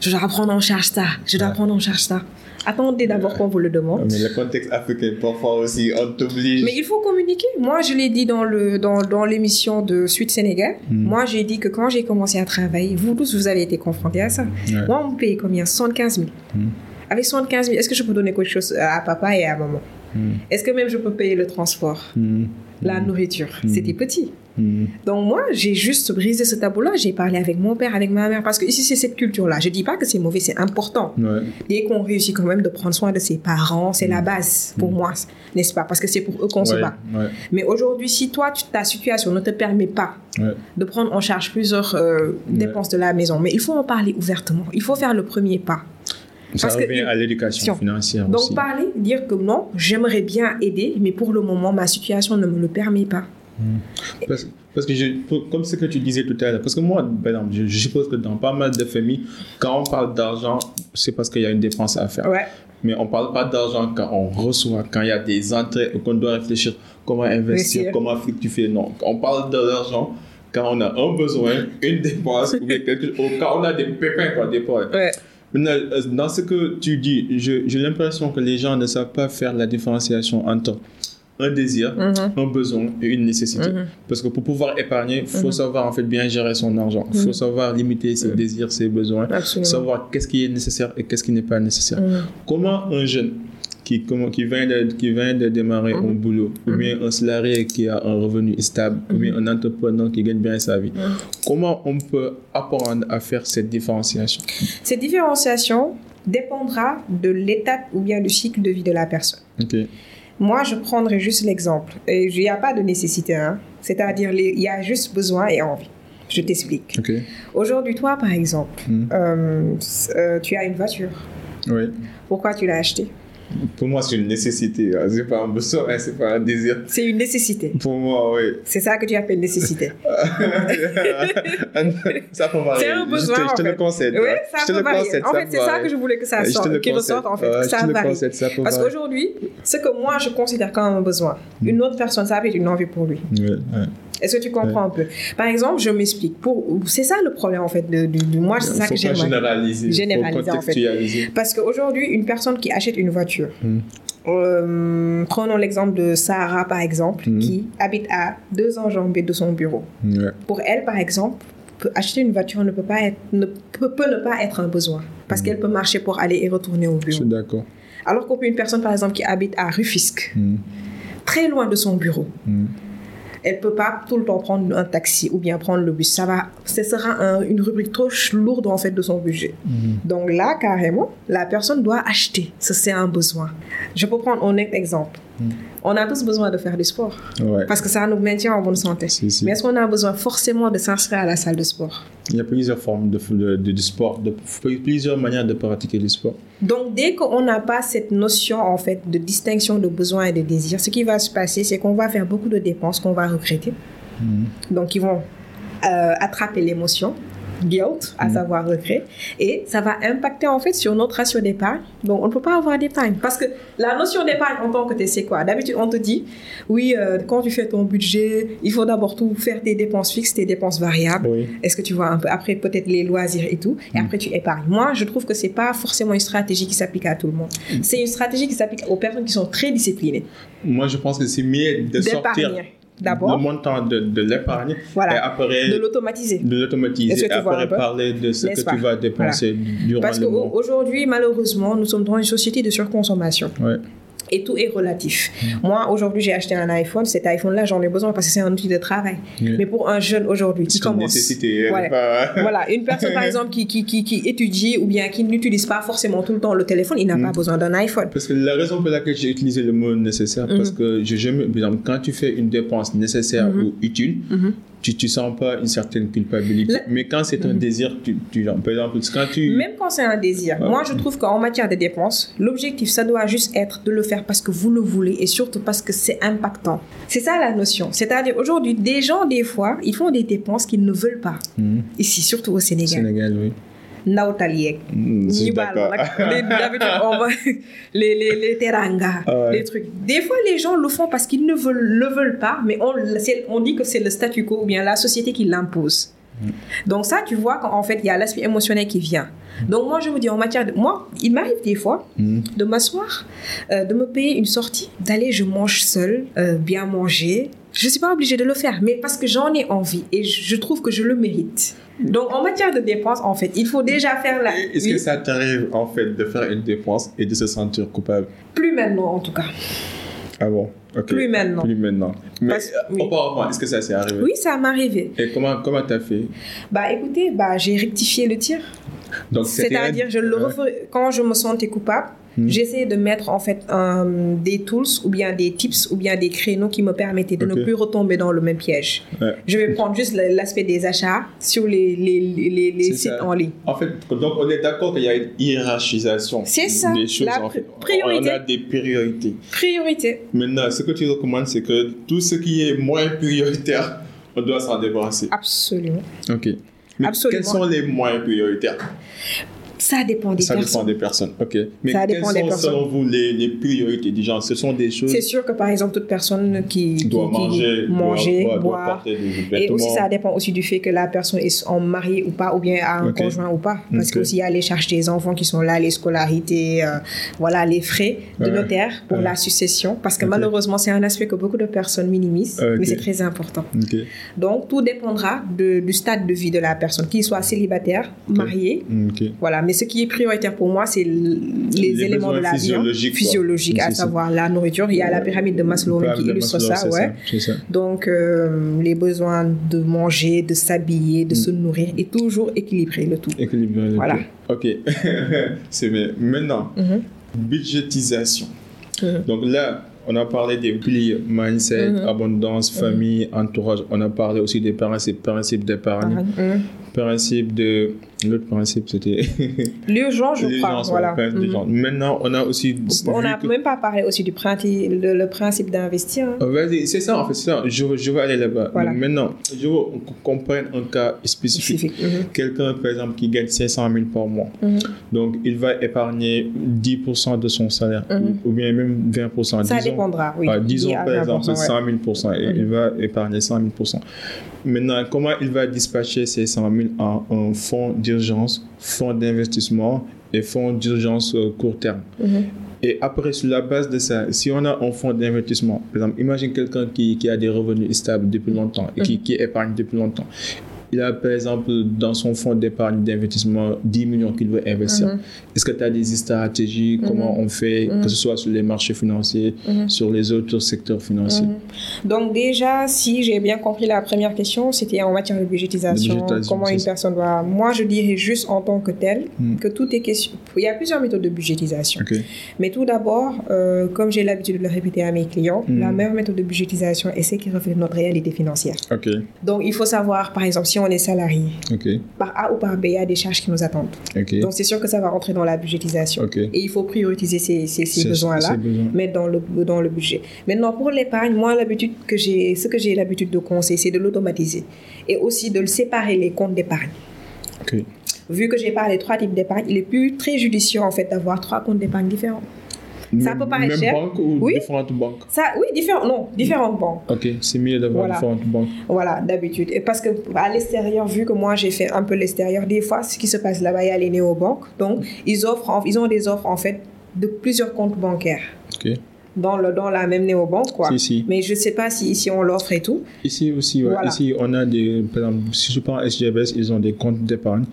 Je dois prendre en charge ça. Je dois prendre en charge ça. Attendez d'abord qu'on vous le demande. Mais le contexte africain, parfois aussi, on t'oblige. Mais il faut communiquer. Moi, je l'ai dit dans, le, dans, dans l'émission de Suite Sénégal. Hmm. Moi, j'ai dit que quand j'ai commencé à travailler, vous tous, vous avez été confrontés à ça. Moi, on me paye combien? 75 000. avec 75 000, est-ce que je peux donner quelque chose à papa et à maman? Est-ce que même je peux payer le transport? La nourriture C'était petit. Donc moi, j'ai juste brisé ce tabou-là. J'ai parlé avec mon père, avec ma mère, parce que ici c'est cette culture-là. Je dis pas que c'est mauvais, c'est important. Dès qu'on réussit quand même de prendre soin de ses parents, c'est la base pour moi, n'est-ce pas? Parce que c'est pour eux qu'on se bat. Mais aujourd'hui, si toi, ta situation ne te permet pas de prendre en charge plusieurs euh, dépenses de la maison, mais il faut en parler ouvertement. Il faut faire le premier pas. Ça revient à l'éducation financière Donc aussi. parler, dire que non, j'aimerais bien aider, mais pour le moment, ma situation ne me le permet pas. Parce, parce que, je, comme ce que tu disais tout à l'heure, parce que moi, exemple, je, suppose que dans pas mal de familles, quand on parle d'argent, c'est parce qu'il y a une dépense à faire. Ouais. Mais on ne parle pas d'argent quand on reçoit, quand il y a des entrées, qu'on doit réfléchir comment investir, comment fructifier. Non, on parle de l'argent quand on a un besoin, une dépense, ou quelque chose, quand on a des pépins, quoi, des problèmes. Ouais. Euh, dans ce que tu dis, j'ai l'impression que les gens ne savent pas faire la différenciation entre un désir, Mhm. un besoin et une nécessité. Parce que pour pouvoir épargner, il faut savoir en fait bien gérer son argent. Il faut savoir limiter ses désirs, ses besoins, Absolument. savoir qu'est-ce qui est nécessaire et qu'est-ce qui n'est pas nécessaire. Comment un jeune qui, comment, qui, vient de, qui vient de démarrer un boulot, ou bien un salarié qui a un revenu stable, ou bien un entrepreneur qui gagne bien sa vie, comment on peut apprendre à faire cette différenciation? Cette différenciation dépendra de l'étape ou bien du cycle de vie de la personne. Moi, je prendrai juste l'exemple. Il n'y a pas de nécessité, hein. c'est-à-dire il y a juste besoin et envie. Je t'explique. Aujourd'hui, toi, par exemple, Mm. euh, euh, tu as une voiture. Oui. Pourquoi tu l'as achetée? Pour moi, c'est une nécessité. hein. C'est pas un besoin, hein, c'est pas un désir. C'est une nécessité. Pour moi, oui. C'est ça que tu appelles nécessité. ça peut varier. C'est un besoin, Je te, je te en le concède. Oui, ouais. ça je peut varier. En fait, c'est ça que je voulais que ça sorte, le qui concède. ressorte, en fait, que ça varie. ça Parce qu'aujourd'hui, ce que moi je considère comme un besoin, une autre personne, ça peut être une envie pour lui. Ouais, ouais. Est-ce que tu comprends un peu? Par exemple, je m'explique. Pour, c'est ça le problème en fait de, de- de- moi, c'est ça que j'aimerais. généraliser. Généraliser, en fait. Parce qu'aujourd'hui, une personne qui achète une voiture, Mm. euh, prenons l'exemple de Sarah par exemple, Mm. qui habite à deux enjambées de son bureau. Ouais. Pour elle, par exemple, acheter une voiture ne peut pas être, ne peut, peut ne pas être un besoin parce qu'elle peut marcher pour aller et retourner au Mm. Je suis bureau. d'accord. Alors qu'une personne, par exemple, qui habite à Rufisque, très loin de son bureau. Elle peut pas tout le temps prendre un taxi ou bien prendre le bus. Ça va, ce sera un- une rubrique trop lourde en fait de son budget. Donc là, carrément, la personne doit acheter. Ça, c'est un besoin. Je peux prendre un autre exemple. On a tous besoin de faire du sport Ouais. parce que ça nous maintient en bonne santé. Si, si. Mais est-ce qu'on a besoin forcément de s'inscrire à la salle de sport? Il y a plusieurs formes de, de, de- de sport, de, plusieurs manières de pratiquer le sport. Donc, dès qu'on n'a pas cette notion, en fait, de distinction de besoins et de désirs, ce qui va se passer, c'est qu'on va faire beaucoup de dépenses qu'on va regretter. Donc, ils vont euh, attraper l'émotion, guilt, à savoir regret, et ça va impacter, en fait, sur notre ratio d'épargne. Donc, on ne peut pas avoir d'épargne. Parce que la notion d'épargne en tant que tel, c'est quoi? D'habitude, on te dit, oui, euh, quand tu fais ton budget, il faut d'abord tout faire tes dépenses fixes, tes dépenses variables. Oui. Est-ce que tu vois un peu après peut-être les loisirs et tout et après tu épargnes. Moi, je trouve que c'est pas forcément une stratégie qui s'applique à tout le monde. C'est une stratégie qui s'applique aux personnes qui sont très disciplinées. Moi, je pense que c'est mieux de sortir D'épargner le d'abord, montant de, de l'épargne Voilà. et après de l'automatiser. de l'automatiser que et après parler de ce que tu vas dépenser durant Parce le mois. qu'aujourd'hui, malheureusement, nous sommes dans une société de surconsommation. Ouais. Et tout est relatif. Mm. Moi, aujourd'hui, j'ai acheté un iPhone. Cet iPhone-là, j'en ai besoin parce que c'est un outil de travail. Mais pour un jeune aujourd'hui qui commence... nécessité. Voilà. pas- voilà, une personne par exemple qui, qui, qui, qui étudie ou bien qui n'utilise pas forcément tout le temps le téléphone, il n'a pas besoin d'un iPhone. Parce que la raison pour laquelle j'ai utilisé le mot nécessaire, parce Mhm. que je, j'aime, par exemple, quand tu fais une dépense nécessaire ou utile, Mhm. tu ne sens pas une certaine culpabilité. La- Mais quand c'est un désir, tu, tu, genre, par exemple, quand tu... Même quand c'est un désir, Ouais. moi je trouve qu'en matière de dépenses, l'objectif ça doit juste être de le faire parce que vous le voulez et surtout parce que c'est impactant. C'est ça la notion. C'est-à-dire aujourd'hui, des gens des fois, ils font des dépenses qu'ils ne veulent pas. Mhm. Ici, surtout au Sénégal. Sénégal, oui. Yeeg. Je suis ñi baal d'accord. ma nag. Les- d'habitude, on va- les, les, les teranga, Ah ouais. les trucs. Des fois, les gens le font parce qu'ils ne veulent, le veulent pas, mais on, dit que c'est le statu quo ou bien la société qui l'impose. Mm. Donc ça, tu vois qu'en fait, il y a l'aspect émotionnel qui vient. Donc moi, je vous dis, en matière de... Moi, il m'arrive des fois de m'asseoir, euh, de me payer une sortie, d'aller, je mange seule, euh, bien manger, Je ne suis pas obligée de le faire, mais parce que j'en ai envie et je trouve que je le mérite. Donc, en matière de dépenses, en fait, il faut déjà faire la. Est-ce que ça t'arrive, en fait, de faire une dépense et de se sentir coupable? Plus maintenant, en tout cas. Ah bon? Plus maintenant. Plus maintenant. Mais auparavant, est-ce que ça s'est arrivé? Oui, ça m'est arrivé. Et comment comment t'as fait? Bah, écoutez, bah, j'ai rectifié le tir. C'est-à-dire, je le quand je me sentais coupable, Hmm. J'essaie de mettre en fait des tools ou bien des tips ou bien des créneaux qui me permettaient de ne plus retomber dans le même piège. Je vais prendre juste l'aspect des achats sur les, les, les, sites en ligne. En fait, donc on est d'accord qu'il y a une hiérarchisation C'est ça. des choses. La priorité. On a des priorités. Priorité. Maintenant, ce que tu recommandes, c'est que tout ce qui est moins prioritaire, on doit s'en débarrasser. Absolument. Ok. Mais Absolument. quels sont les moins prioritaires? Ça dépend des personnes. Ça dépend des personnes, ok. Mais quelles sont selon vous les, les, priorités du genre? Ce sont des choses. C'est sûr que par exemple, toute personne qui doit manger, manger boire, et aussi ça dépend aussi du fait que la personne est en mari ou pas, ou bien a un conjoint ou pas. Parce qu'il y a les charges des enfants qui sont là, les scolarités, euh, voilà, les frais de notaire pour la succession. Parce que malheureusement, c'est un aspect que beaucoup de personnes minimisent, mais c'est très important. Donc, tout dépendra de, du stade de vie de la personne, qu'il soit célibataire, marié, voilà mais ce qui est prioritaire pour moi, c'est les, éléments de la vie physiologiques, à savoir la nourriture. Il y a la pyramide de Maslow qui illustre ça, ouais. Donc, euh, les besoins de manger, de s'habiller, de se mm. nourrir, et toujours équilibrer le tout. Équilibrer le voilà. tout. Ok. c'est. Maintenant, mm-hmm. budgétisation. Mm-hmm. Donc là, on a parlé des piliers mindset, mm-hmm. abondance, famille, entourage. On a parlé aussi des principes, principes d'épargne, principes de L'autre principe, c'était. L'urgence, je crois. Voilà. Mhm. Maintenant, on a aussi. On n'a même pas parlé aussi du principe, le, principe d'investir. Hein. Oh, c'est ça, en fait, ça. Je, je vais aller là-bas. Maintenant, je veux qu'on un cas spécifique. Mhm. Quelqu'un, par exemple, qui gagne 500 000 par mois. Mhm. Donc, il va épargner 10% de son salaire, ou bien même 20%. Ça dépendra, oui. disons, par exemple, 100 000%. Et il va épargner 100 000%. Maintenant, comment il va dispatcher ces 100 000 un fonds d'urgence, fonds d'investissement et fonds d'urgence euh, court terme mhm. Et après, sur la base de ça, si on a un fonds d'investissement, par exemple, imagine quelqu'un qui, qui, a des revenus stables depuis longtemps et qui, mhm. qui épargne depuis longtemps il a par exemple dans son fonds d'épargne d'investissement 10 millions qu'il veut investir. Mhm. Est-ce que tu as des stratégies? Mhm. Comment on fait, mhm. que ce soit sur les marchés financiers, sur les autres secteurs financiers? Donc déjà, si j'ai bien compris la première question, c'était en matière de budgétisation. comment une personne doit... Moi, je dirais juste en tant que tel que tout est question... Il y a plusieurs méthodes de budgétisation. Mais tout d'abord, euh, comme j'ai l'habitude de le répéter à mes clients, la meilleure méthode de budgétisation est celle qui reflète notre réalité financière. Donc il faut savoir, par exemple, si on est salarié, par A ou par B, il y a des charges qui nous attendent. Donc, c'est sûr que ça va rentrer dans la budgétisation. Et il faut prioriser ces, ces, besoins-là, mettre dans le, dans le budget. Maintenant, pour l'épargne, moi, l'habitude que j'ai, ce que j'ai l'habitude de conseiller, c'est de l'automatiser. Et aussi de le séparer les comptes d'épargne. Vu que j'ai parlé de trois types d'épargne, il est plus très judicieux, en fait, d'avoir trois comptes d'épargne différents. Ça peut paraître cher. banque ou oui. différentes banques? Ça, Oui, différentes, non, différentes banques. Ok, c'est mieux d'avoir différentes banques. Voilà, d'habitude. Et parce que à l'extérieur, vu que moi j'ai fait un peu l'extérieur, des fois, ce qui se passe là-bas, il y a les néobanques. Donc, ils, offrent, ils ont des offres en fait de plusieurs comptes bancaires. Ok dans, le, dans la même néobanque, quoi. Mais je ne sais pas si ici on l'offre et tout. Ici aussi, ouais. Ici, on a des, par exemple, si je prends SGBS, ils ont des comptes d'épargne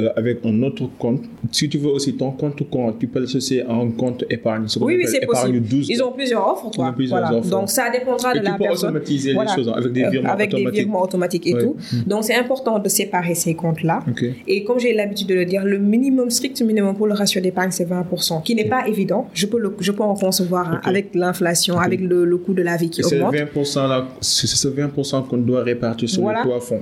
euh, avec un autre compte. Si tu veux aussi ton compte compte, tu peux l'associer à un compte épargne. Oui, oui, c'est possible. Ils ont plusieurs offres. Quoi. Plusieurs voilà. offres. Donc ça dépendra de la peux personne. automatiser les choses avec des virements avec automatiques. des virements automatiques et tout. Mm. Donc c'est important de séparer ces comptes-là. Et comme j'ai l'habitude de le dire, le minimum, strict minimum pour le ratio d'épargne, c'est 20%, qui n'est pas évident. Je peux, le, je peux en concevoir hein, avec l'inflation, avec le, le, coût de la vie qui augmente. C'est ce 20% qu'on doit répartir sur les trois fonds.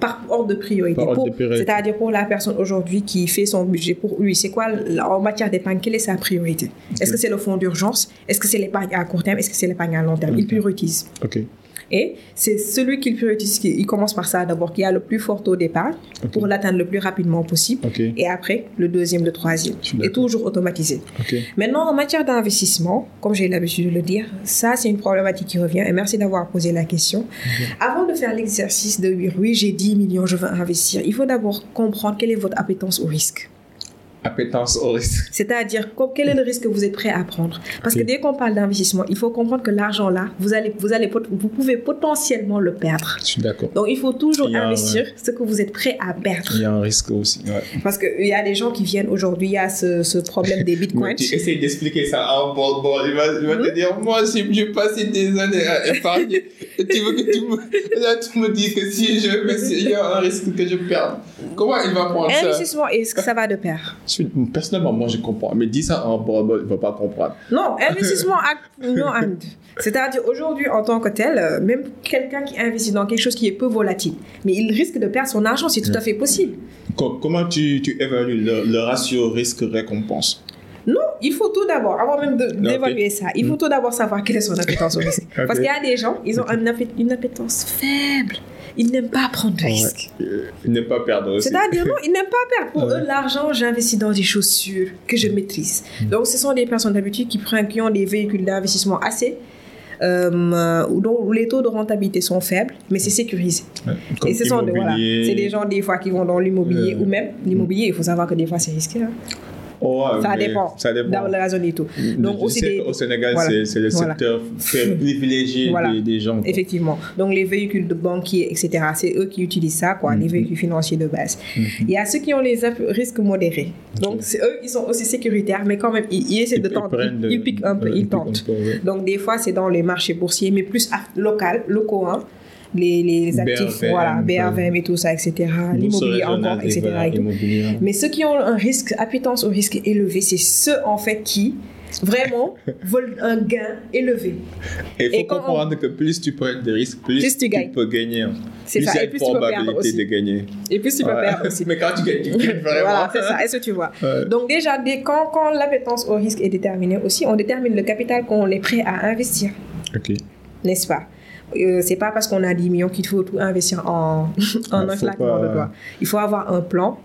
Par ordre de priorité. C'est-à-dire pour la personne aujourd'hui qui fait son budget pour lui C'est quoi, en matière d'épargne, quelle est sa priorité? Est-ce que c'est le fonds d'urgence? Est-ce que c'est l'épargne à court terme? Est-ce que c'est l'épargne à long terme? Il priorise. OK. Et c'est celui qui priorise, il commence par ça d'abord, qui a le plus fort taux d'épargne pour l'atteindre le plus rapidement possible. Et après, le deuxième, le troisième. Et toujours automatisé. Maintenant, en matière d'investissement, comme j'ai l'habitude de le dire, ça, c'est une problématique qui revient. Et merci d'avoir posé la question. Avant de faire l'exercice de oui, j'ai 10 millions, je veux investir, il faut d'abord comprendre quelle est votre appétence au risque. Appétence au risque. C'est-à-dire, quel est le risque que vous êtes prêt à prendre? Parce que dès qu'on parle d'investissement, il faut comprendre que l'argent là, vous, allez, vous, allez, vous pouvez potentiellement le perdre. Je suis d'accord. Donc, il faut toujours investir ce que vous êtes prêt à perdre. Il y a un risque aussi. Parce qu'il y a des gens qui viennent aujourd'hui, il y a ce, ce problème des bitcoins. tu essayes d'expliquer ça à un bon, bon, il va, il va te hmm? dire Moi, j'ai passé des années à épargner. et tu veux que tu me, là, tu me dis que si je il y a un risque que je perde. Comment il va prendre ça? Investissement, est-ce que ça va de pair Personnellement, moi, je comprends. Mais dis ça à un bon, il ne va pas comprendre. Non, investissement, non, c'est-à-dire aujourd'hui, en tant que tel, euh, même quelqu'un qui investit dans quelque chose qui est peu volatile, mais il risque de perdre son argent, c'est tout à fait possible. Comment tu, tu évalues le, ratio risque-récompense? Non, il faut tout d'abord, avant même d'évaluer ça, il faut mm. tout d'abord savoir quelle est son appétence au risque. Parce qu'il y a des gens, ils ont une appétence faible ils n'aiment pas prendre de risques. Ils n'aiment pas perdre aussi. C'est-à-dire, non, ils n'aiment pas perdre. Pour eux, l'argent, j'investis dans des chaussures que je maîtrise. Mm. Donc, ce sont des personnes d'habitude qui, prennent, qui ont des véhicules d'investissement assez euh, dont les taux de rentabilité sont faibles, mais c'est sécurisé. et ce sont voilà, c'est des gens des fois qui vont dans l'immobilier euh, ou même l'immobilier. Il faut savoir que des fois c'est risqué. Hein. Oh, ça, dépend. ça dépend. Dans la zone et tout. Donc, aussi des... Au Sénégal, c'est le secteur privilégié des, gens. Effectivement. Donc, les véhicules de banquiers, etc., c'est eux qui utilisent ça, quoi, les mhm. véhicules financiers de base. Mhm. Il y a ceux qui ont les risques modérés. Donc, eux, ils sont aussi sécuritaires, mais quand même, ils, essaient de tenter. Ils, piquent un peu, ils tentent. Donc, des fois, c'est dans les marchés boursiers, mais plus local, locaux, hein les, les actifs, voilà, BRVM et tout ça, etc. L'immobilier encore, etc. Mais ceux qui ont un risque, appétence au risque élevé, c'est ceux en fait qui vraiment veulent un gain élevé. Et il faut comprendre que plus tu prends des risques, plus, tu, peux gagner. C'est ça, et plus tu peux perdre aussi. de gagner. Et plus tu peux perdre aussi. Mais quand tu gagnes, tu gagnes vraiment. voilà, c'est ça, est-ce que tu vois? Donc déjà, dès, quand, quand l'appétence au risque est déterminée aussi, on détermine le capital qu'on est prêt à investir. Ok. N'est-ce pas? Euh, c'est pas parce qu'on a 10 millions qu'il faut tout investir en, en un claquement de doigts. Il faut avoir un plan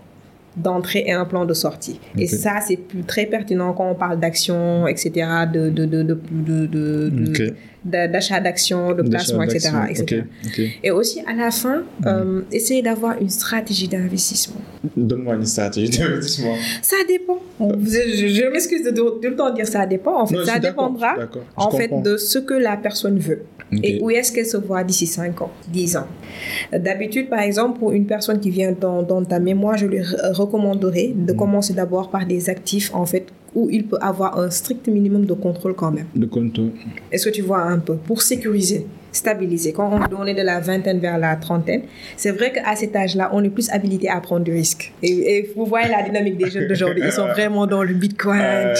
d'entrée et un plan de sortie. Et ça, c'est très pertinent quand on parle d'action, etc., de, de, de, de, d'achat d'actions, de placement, etc. etc. Et aussi, à la fin, euh, essayer d'avoir une stratégie d'investissement. Donne-moi une stratégie d'investissement. Ça dépend. Je, je m'excuse de, tout le temps dire ça dépend. En fait, ça dépendra en fait, de ce que la personne veut. Et où est-ce qu'elle se voit d'ici 5 ans, 10 ans? D'habitude, par exemple, pour une personne qui vient ta mémoire, je lui recommanderais de mhm. commencer d'abord par des actifs, en fait, où il peut avoir un strict minimum de contrôle quand même. De contrôle. Est-ce que tu vois un peu Pour sécuriser, stabiliser. Quand on est de la vingtaine vers la trentaine, c'est vrai qu'à cet âge-là, on est plus habilité à prendre du risque. Et, vous voyez la dynamique des jeunes d'aujourd'hui. Ils sont vraiment dans le bitcoin.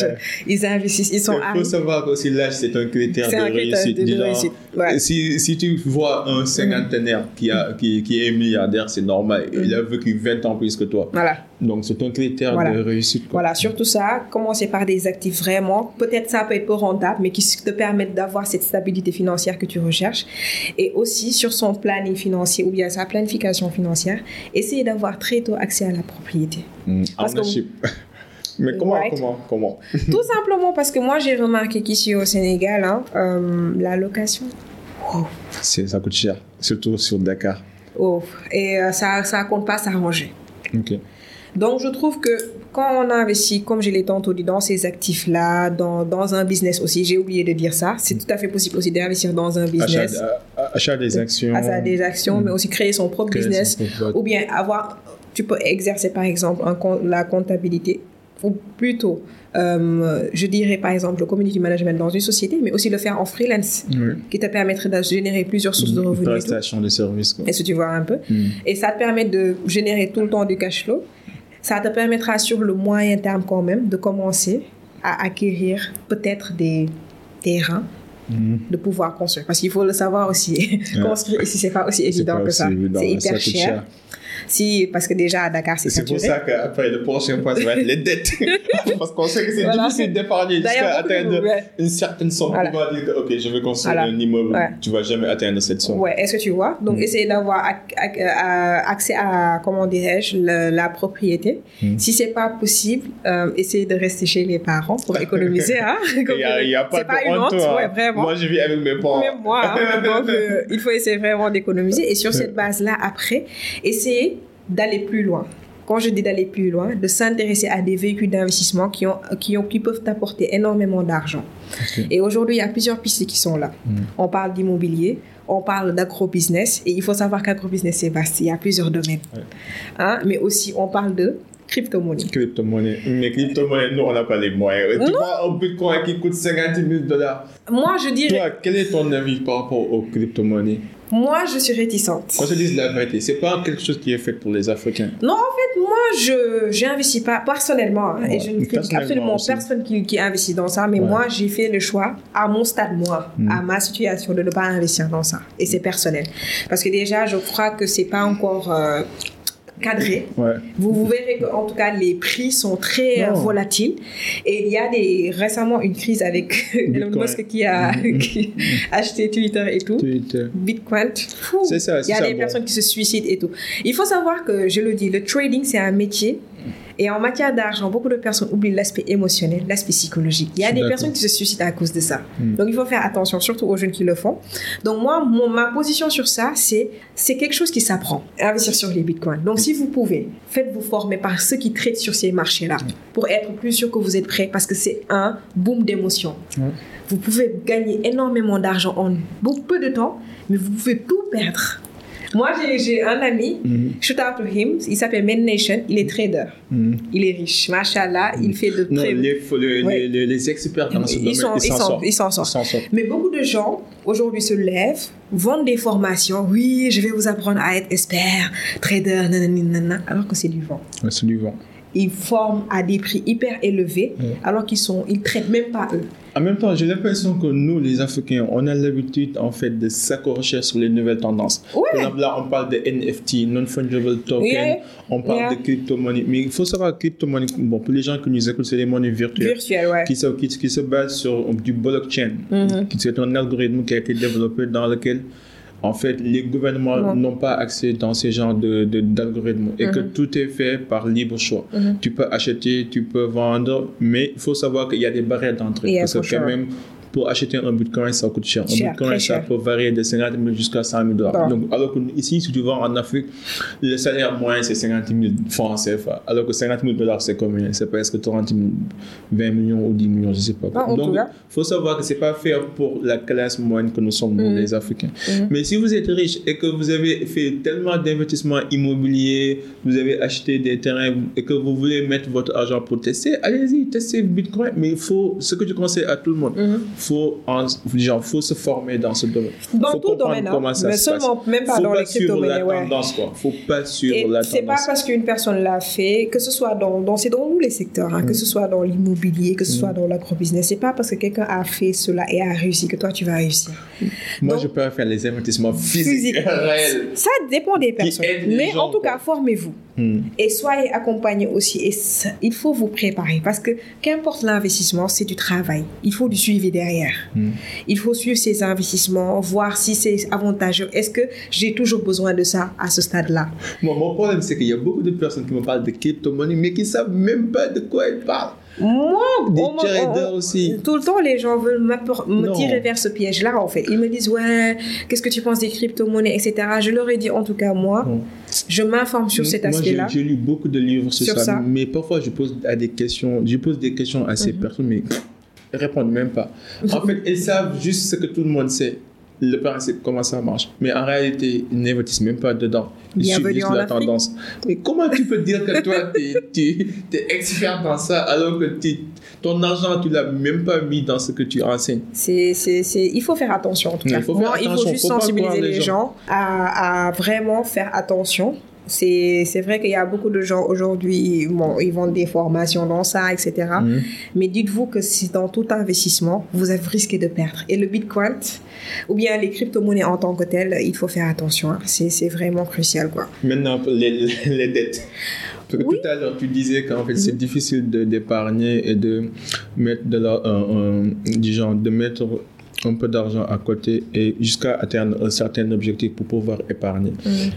ils investissent. Ils sont Il faut savoir que l'âge, c'est un critère de réussite. De, réussite. Si, si, tu vois un cinquantenaire qui, a, qui, qui est milliardaire, c'est normal. Il a vécu 20 ans plus que toi. Voilà. Donc, c'est un critère de réussite. Voilà, surtout ça, commencer par des actifs vraiment. Peut-être ça peut être peu rentable, mais qui te permettent d'avoir cette stabilité financière que tu recherches. Et aussi, sur son planning financier ou bien sa planification financière, essayer d'avoir très tôt accès à la propriété. Mmh, parce mais comment, comment, comment? Tout simplement parce que moi, j'ai remarqué qu'ici au Sénégal, hein, euh, la location, ça coûte cher, surtout sur Dakar. Oh, et euh, ça ne compte pas s'arranger. Ok. Donc, je trouve que quand on investit, comme je l'ai tantôt dit, dans ces actifs-là, dans, dans, un business aussi, j'ai oublié de dire ça, c'est tout à fait possible aussi d'investir dans un business. Achat, des actions. Achat des actions, mais aussi créer son propre business. ou bien avoir, tu peux exercer par exemple un, la comptabilité, ou plutôt, euh, je dirais par exemple le community management dans une société, mais aussi le faire en freelance, qui te permettrait de générer plusieurs sources de revenus. Prestation de services. Est-ce que tu vois un peu? Mm. Et ça te permet de générer tout le temps du cash flow ça te permettra sur le moyen terme quand même de commencer à acquérir peut-être des terrains mhm. de pouvoir construire. Parce qu'il faut le savoir aussi, construire ici, c'est pas aussi évident que ça. C'est hyper cher. Si, parce que déjà à Dakar, c'est C'est pour ça qu'après, le prochain point, ça va être les dettes. parce qu'on sait que c'est difficile d'épargner jusqu'à atteindre une certaine somme. Voilà. On va dire OK, je veux construire un immeuble. Tu ne vas jamais atteindre cette somme. Ouais, est-ce que tu vois? Donc, mm. essayer d'avoir accès à, comment dirais-je, la, propriété. Mm. Si ce n'est pas possible, euh, essayer de rester chez les parents pour économiser. hein, il n'y a, pas, de une honte. Hein. Ouais, vraiment. Moi, je vis avec mes parents. Même moi. Hein. donc, euh, il faut essayer vraiment d'économiser. Et sur cette base-là, après, essayer d'aller plus loin quand je dis d'aller plus loin, de s'intéresser à des véhicules d'investissement qui, ont, qui, ont, qui peuvent apporter énormément d'argent. Et aujourd'hui, il y a plusieurs pistes qui sont là. Mm. On parle d'immobilier, on parle d'agro-business, et il faut savoir qu'agro-business, c'est vaste, il y a plusieurs domaines. Hein? Mais aussi, on parle de crypto-monnaie. Crypto-monnaie. Mais crypto-monnaie, nous, on n'a pas les moyens. Tu vois un bitcoin qui coûte 50 000 dollars. Moi, je dirais. Toi, quel est ton avis par rapport aux crypto-monnaies? Moi, je suis réticente. Quand je dis la vérité, c'est pas quelque chose qui est fait pour les Africains. Non, en fait, moi, je n'investis pas personnellement. Hein, et je ne critique absolument personne qui, qui, investit dans ça. Mais moi, j'ai fait le choix, à mon stade, moi, mm. à ma situation, de ne pas investir dans ça. Et c'est personnel. Parce que déjà, je crois que c'est pas encore. Euh, cadré. Vous, vous verrez qu'en tout cas, les prix sont très euh, volatiles. Et il y a des, récemment une crise avec Elon Musk qui a, mm-hmm. acheté Twitter et tout. Bitcoin. C'est ça. Il y a des personnes qui se suicident et tout. Il faut savoir que, je le dis, le trading, c'est un métier et en matière d'argent, beaucoup de personnes oublient l'aspect émotionnel, l'aspect psychologique. Il y a des personnes qui se suicident à cause de ça. Hmm. Donc il faut faire attention, surtout aux jeunes qui le font. Donc moi, ma position sur ça, c'est c'est quelque chose qui s'apprend. Investir sur les bitcoins. Donc si vous pouvez, faites-vous former par ceux qui traitent sur ces marchés-là pour être plus sûr que vous êtes prêt parce que c'est un boom d'émotions. Vous pouvez gagner énormément d'argent en beaucoup peu de temps, mais vous pouvez tout perdre. Moi, j'ai un ami, mm shout out to him, il s'appelle Men Nation, il est trader. Mhm. Il est riche, machallah, il fait de très... Non, les, les, les, experts dans ce domaine, ils s'en sortent. Mais beaucoup de gens, aujourd'hui, se lèvent, vendent des formations. Oui, je vais vous apprendre à être expert, trader, nanana, alors que c'est du vent. c'est du vent ils forment à des prix hyper élevés alors qu'ils sont ils traitent même pas eux. En même temps, j'ai l'impression que nous, les Africains, on a l'habitude en fait de s'accrocher sur les nouvelles tendances. Par exemple, là, on parle de NFT, non-fungible token, on parle de crypto-monnaie. Mais il faut savoir que crypto-monnaie, bon, pour les gens qui nous écoutent, c'est des monnaies virtuelles, qui, se, qui, se basent sur du blockchain, mm-hmm. qui c'est un algorithme qui a été développé dans lequel en fait, les gouvernements n'ont pas accès dans ces genres d'algorithmes de, et que mhm. tout est fait par libre choix. Mhm. Tu peux acheter, tu peux vendre, mais il faut savoir qu'il y a des barrières d'entrée. Parce que quand même, pour acheter un bitcoin, ça coûte cher. un bitcoin, ça peut varier de 50 000 jusqu'à 100 000 dollars. Donc, alors que ici, si tu vends en Afrique, le salaire moyen, c'est 50 000 francs CFA. Alors que 50 000 dollars, c'est combien? C'est presque 30 20 millions ou 10 millions, je ne sais pas. Ah, Donc, il faut savoir que ce n'est pas fait pour la classe moyenne que nous sommes, nous, mm. les Africains. Mm. Mais si vous êtes riche et que vous avez fait tellement d'investissements immobiliers, vous avez acheté des terrains et que vous voulez mettre votre argent pour tester, allez-y, testez Bitcoin. Mais il faut, ce que je conseille à tout le monde, mm-hmm faut, en, genre, faut se former dans ce domaine. Dans faut tout domaine, hein. mais seulement, même pas dans les crypto-monnaies. Ouais. Tendance, quoi. Faut pas suivre la tendance. C'est pas parce qu'une personne l'a fait, que ce soit dans, dans, c'est dans tous les secteurs, hein, que ce mm. soit dans l'immobilier, que ce soit mm. dans l'agro-business. C'est pas parce que quelqu'un a fait cela et a réussi que toi tu vas réussir. Moi, je peux faire les investissements physiques, réels. Ça dépend des personnes. Mais en tout cas, formez-vous. Mm. Et soyez accompagnés aussi. Et il faut vous préparer parce que qu'importe l'investissement, c'est du travail. Il faut du suivi derrière. Mm. Il faut suivre ces investissements, voir si c'est avantageux. Est-ce que j'ai toujours besoin de ça à ce stade-là? Mon problème, c'est qu'il y a beaucoup de personnes qui me parlent de crypto-monnaie, mais qui ne savent même pas de quoi elles parlent. Moi, des aussi. Tout le temps, les gens veulent me tirer vers ce piège-là, en fait. Ils me disent, ouais, qu'est-ce que tu penses des crypto-monnaies, etc. Je leur ai dit, en tout cas, moi, je m'informe sur cet aspect-là. J'ai lu beaucoup de livres sur, ça, mais parfois, je pose, à des questions, je pose des questions à ces mhm. personnes, mais ils répondent même pas. En fait, ils savent juste ce que tout le monde sait le principe, comment ça marche. Mais en réalité, ils n'investissent même pas dedans. Ils suivent la tendance. Mais comment tu peux dire que toi, tu es, expert dans ça alors que ton argent, tu l'as même pas mis dans ce que tu enseignes? C'est, Il faut faire attention en tout cas. Il faut, faire attention. il faut juste sensibiliser les, gens, à, à vraiment faire attention c'est vrai qu'il y a beaucoup de gens aujourd'hui, bon, ils vendent des formations dans ça, etc. Mhm. Mais dites-vous que si dans tout investissement, vous avez risqué de perdre. Et le Bitcoin, ou bien les crypto-monnaies en tant que telles, il faut faire attention. Hein. C'est vraiment crucial. Quoi. Maintenant, les, les dettes. Tout à l'heure, tu disais qu'en fait, c'est mhm. difficile d'épargner et de mettre de la, de mettre un peu d'argent à côté et jusqu'à atteindre un certain objectif pour pouvoir épargner. Mhm.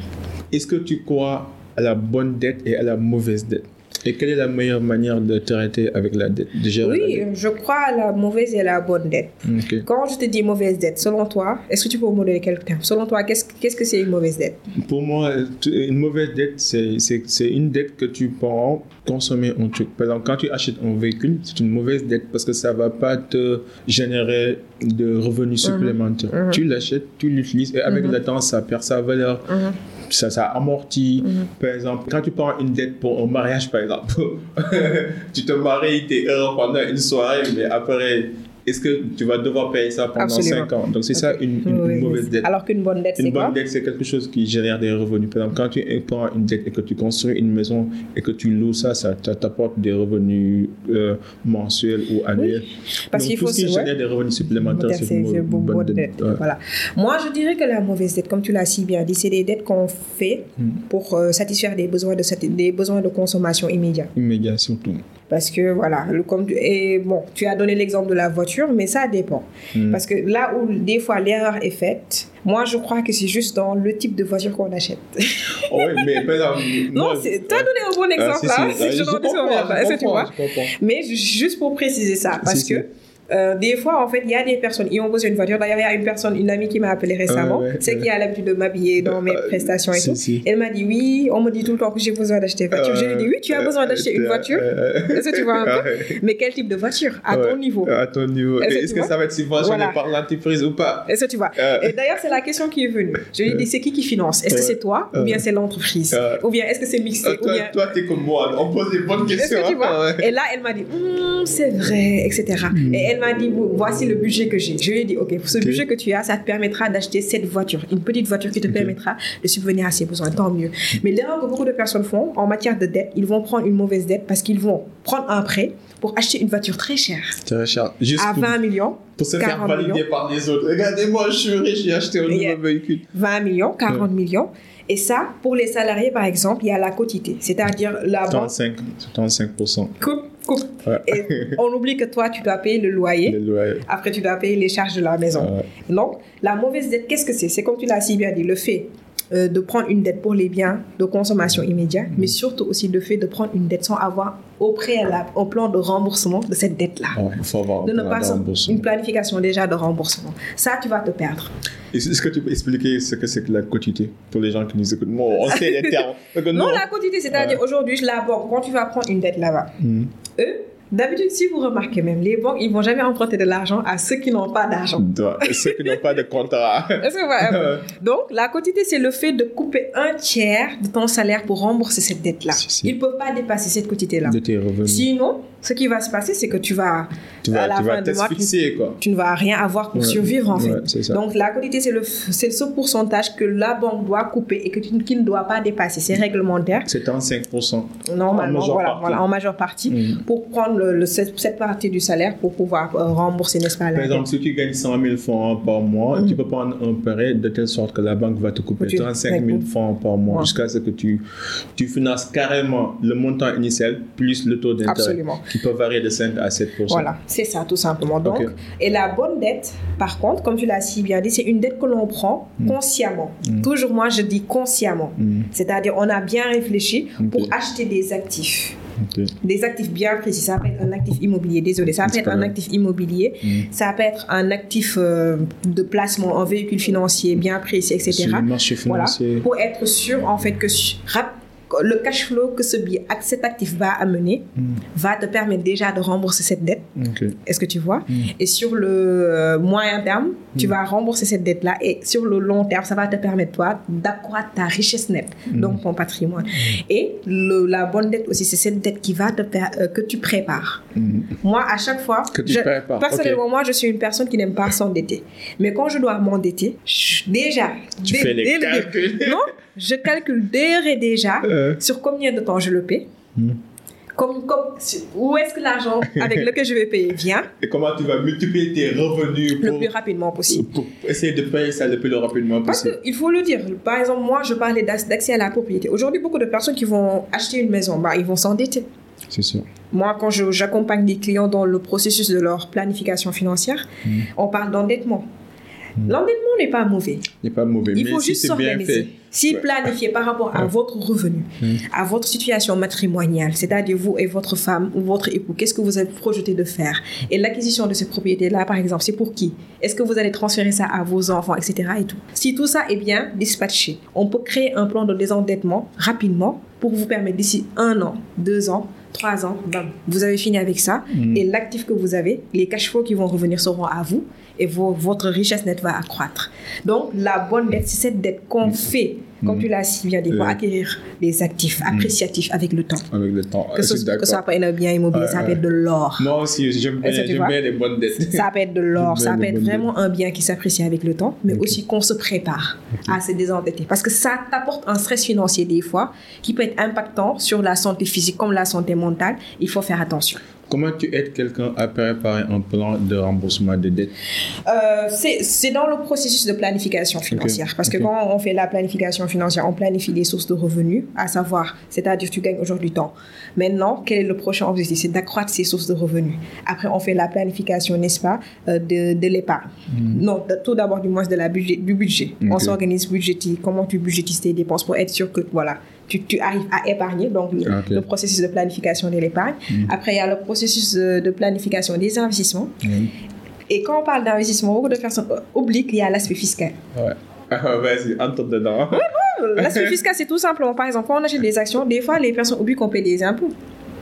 Est-ce que tu crois à la bonne dette et à la mauvaise dette? Et quelle est la meilleure manière de traiter avec la dette de gérer Oui, la dette? je crois à la mauvaise et la bonne dette. Quand je te dis mauvaise dette, selon toi, est-ce que tu peux me donner quelques termes Selon toi, qu'est-ce qu'est-ce que c'est une mauvaise dette? Pour moi, une mauvaise dette, c'est c'est- c'est une dette que tu prends consommer un truc. Par exemple, quand tu achètes un véhicule, c'est une mauvaise dette parce que ça va pas te générer de revenus supplémentaires. Mhm. Tu l'achètes, tu l'utilises et avec le temps, ça perd sa valeur. Ça, ça amortit. Par exemple, quand tu prends une dette pour un mariage, par exemple, tu te maries, tu es heureux pendant une soirée, mais après, est-ce que tu vas devoir payer ça pendant Absolument. 5 ans? Donc, c'est ça une, une- une mauvaise oui. dette. Alors qu'une bonne dette, Une c'est quoi? bonne dette, c'est quelque chose qui génère des revenus. Par exemple, quand tu prends une dette et que tu construis une maison et que tu loues ça, ça t'a- t'apporte des revenus euh, mensuels ou annuels. Parce qu'il tout faut ce qui ouais. génère des revenus supplémentaires, c'est une une bonne bonne dette. dette. Ouais. Voilà. Moi, je dirais que la mauvaise dette, comme tu l'as si bien dit, c'est des dettes qu'on fait Hmm. pour euh, satisfaire des besoins de des besoins de consommation immédiats. Immédiat, surtout. Parce que voilà, le, comme tu, et bon, tu as donné l'exemple de la voiture, mais ça dépend. Hmm. Parce que là où des fois l'erreur est faite, moi je crois que c'est juste dans le type de voiture qu'on achète. Oh, oui, mais par exemple. non, tu as donné un bon ah, exemple là. si, si je je comprends, je tu comprends, vois comprends. Mais ju- juste pour préciser ça, parce que euh, des fois, en fait, il y a des personnes, ils ont besoin d'une voiture. D'ailleurs, il y a une personne, une amie qui m'a appelé récemment, ouais, c'est qui a l'habitude de m'habiller dans mes Euh, prestations et si, tout. si. Elle m'a dit oui, on me dit tout le temps que j'ai besoin d'acheter une voiture. je lui ai dit oui, tu as besoin d'acheter une Euh, voiture. euh, Est-ce que tu vois un peu? Mais quel type de voiture? À ton niveau. À ton niveau. Est-ce que ça va être subventionné Voilà. par l'entreprise ou pas? Est-ce que tu vois? Euh. Et d'ailleurs, c'est la question qui est venue. Je lui ai dit c'est qui qui finance? Est-ce que c'est toi ou bien c'est l'entreprise? Euh. Ou bien est-ce que c'est mixé? Euh, Toi, bien... toi, t'es comme moi. On pose des bonnes questions. hein. Et là, elle m'a dit, Hum, c'est vrai, etc. Et elle m'a dit, voici le budget que j'ai. Je lui ai dit, ok, ce budget que tu as, ça te permettra d'acheter cette voiture, une petite voiture qui te permettra de subvenir à ses besoins, tant mieux. Mais l'erreur que beaucoup de personnes font en matière de dette, ils vont prendre une mauvaise dette parce qu'ils vont prendre un prêt pour acheter une voiture très chère, Très cher. Juste à pour, 20 millions, pour se faire 40 valider millions. par les autres. Regardez-moi, je suis riche, j'ai acheté un nouveau véhicule. 20 millions, 40 millions. Et ça, pour les salariés, par exemple, il y a la quotité, c'est-à-dire la banque 35, 35%. coupe, coupe. Ouais. Et on oublie que toi, tu dois payer le loyer. Le loyer. Après, tu dois payer les charges de la maison. Ouais. Donc, la mauvaise dette, qu'est-ce que c'est? C'est comme tu l'as si bien dit, le fait euh, de prendre une dette pour les biens de consommation immédiate, mais surtout aussi le fait de prendre une dette sans avoir au préalable un plan de remboursement de cette dette-là. Ouais, il faut avoir un De ne pas une planification déjà de remboursement. Ça, tu vas te perdre. Est-ce que tu peux expliquer ce que c'est que la quotité pour les gens qui nous écoutent? Bon, on sait les termes. Non, la quotité, c'est-à-dire aujourd'hui, la banque, quand tu vas prendre une dette là-bas, Mhm. eux, d'habitude, si vous remarquez même, les banques, ils vont jamais emprunter de l'argent à ceux qui n'ont pas d'argent. Ceux qui n'ont pas de contrat. Donc, la quotité, c'est le fait de couper un tiers de ton salaire pour rembourser cette dette-là. Si, si. Ils ne peuvent pas dépasser cette quotité-là. de tes revenus. Sinon, ce qui va se passer, c'est que tu vas, tu à vas, la tu vas fin du mois, tu, t'asphyxier, quoi. tu ne vas rien avoir pour Ouais. survivre, en fait. Ouais. Donc, la quotité, c'est le, c'est ce pourcentage que la banque doit couper et que tu, qui ne doit pas dépasser. C'est réglementaire. C'est 35%. Normalement, majeure voilà, partie. voilà, en majeure partie, Mhm. pour prendre le, le- cette, partie du salaire pour pouvoir euh, rembourser, n'est-ce pas, Par exemple, si tu gagnes 100 000 francs par mois, tu peux prendre un prêt de telle sorte que la banque va te couper Tu- 35 000 francs par mois Ouais. jusqu'à ce que tu, tu finances carrément le montant initial plus le taux d'intérêt qui peut varier de 5 à 7 Voilà, c'est ça tout simplement. Donc, et la bonne dette, par contre, comme tu l'as si bien dit, c'est une dette que l'on prend Mm. consciemment. Toujours moi, je dis consciemment. Mm. C'est-à-dire, on a bien réfléchi pour acheter des actifs. Des actifs bien précis. Ça peut être un actif immobilier, désolé, ça peut être un actif immobilier, Mm. ça peut être un actif euh, de placement, un véhicule financier bien précis, etc. Sur le marché Voilà, financier. pour être sûr en fait que rap- le cash flow que ce billet, cet actif va amener Mm. va te permettre déjà de rembourser cette dette. Est-ce que tu vois? Mm. Et sur le euh, moyen terme, tu vas rembourser cette dette-là. Et sur le long terme, ça va te permettre, toi, d'accroître ta richesse nette, donc ton patrimoine. Et le- la bonne dette aussi, c'est cette dette qui va te euh, que tu prépares. Moi, à chaque fois, Que tu je- prépares, personnellement, moi, je suis une personne qui n'aime pas s'endetter. Mais quand je dois m'endetter, déjà, Tu dès- fais les dès calculs. non, je calcule d'heure et déjà Euh. Sur combien de temps je le paie. Mm. Comme, comme, où est-ce que l'argent avec lequel je vais payer vient Et comment tu vas multiplier tes revenus le plus rapidement possible. pour essayer de payer ça le plus rapidement Parce possible qu'il faut le dire, par exemple, moi je parlais d'ac- d'accès à la propriété. Aujourd'hui, beaucoup de personnes qui vont acheter une maison, bah, ils vont s'endetter. C'est sûr. Moi, quand j'accompagne des clients dans le processus de leur planification financière, Mm. on parle d'endettement. Hmm. L'endettement n'est pas mauvais. Il n'est pas mauvais. Il faut juste s'organiser. Si planifier par rapport à votre revenu, hmm. à votre situation matrimoniale, c'est-à-dire vous et votre femme ou votre époux, qu'est-ce que vous avez projeté de faire? Et l'acquisition de ces propriétés-là, par exemple, c'est pour qui? Est-ce que vous allez transférer ça à vos enfants, etc. Et tout? Si tout ça est bien dispatché, on peut créer un plan de désendettement rapidement pour vous permettre d'ici un an, deux ans, trois ans, vous avez fini avec ça. Hmm. Et l'actif que vous avez, les cash flows qui vont revenir seront à vous et votre richesse nette va accroître. Donc, la bonne dette, c'est cette dette qu'on mm. fait, comme mm. tu l'as si bien dit, pour acquérir des actifs mm. appréciatifs avec le temps. Avec le temps. Que ce soit pas un bien immobilier, ça peut être de l'or. Moi aussi, j'aime bien, les bonnes dettes. Ça peut être de l'or, ça peut être vraiment un bien qui s'apprécie avec le temps, mais aussi qu'on se prépare à se désendetter. Parce que ça t'apporte un stress financier des fois qui peut être impactant sur la santé physique comme la santé mentale. Il faut faire attention. Comment tu aides quelqu'un à préparer un plan de remboursement de dettes euh, C'est dans le processus de planification financière. Parce que quand on fait la planification financière, on planifie des sources de revenus, à savoir, c'est-à-dire tu gagnes aujourd'hui temps. Maintenant, quel est le prochain objectif? C'est d'accroître ces sources de revenus. Après, on fait la planification, n'est-ce pas, euh, de, de l'épargne. Hmm. Non, tout d'abord, du moins de la budget, du budget. On s'organise budgétique, comment tu budgétises tes dépenses pour être sûr que, voilà, tu, tu, arrives à épargner, donc le, processus de planification de l'épargne. Mm. Après, il y a le processus de, planification des investissements. Et quand on parle d'investissement, beaucoup de personnes oublient qu'il y a l'aspect fiscal. Ouais. Ah, vas-y, entre dedans. l'aspect fiscal, c'est tout simplement, par exemple, quand on achète des actions, des fois, les personnes oublient qu'on paie des impôts.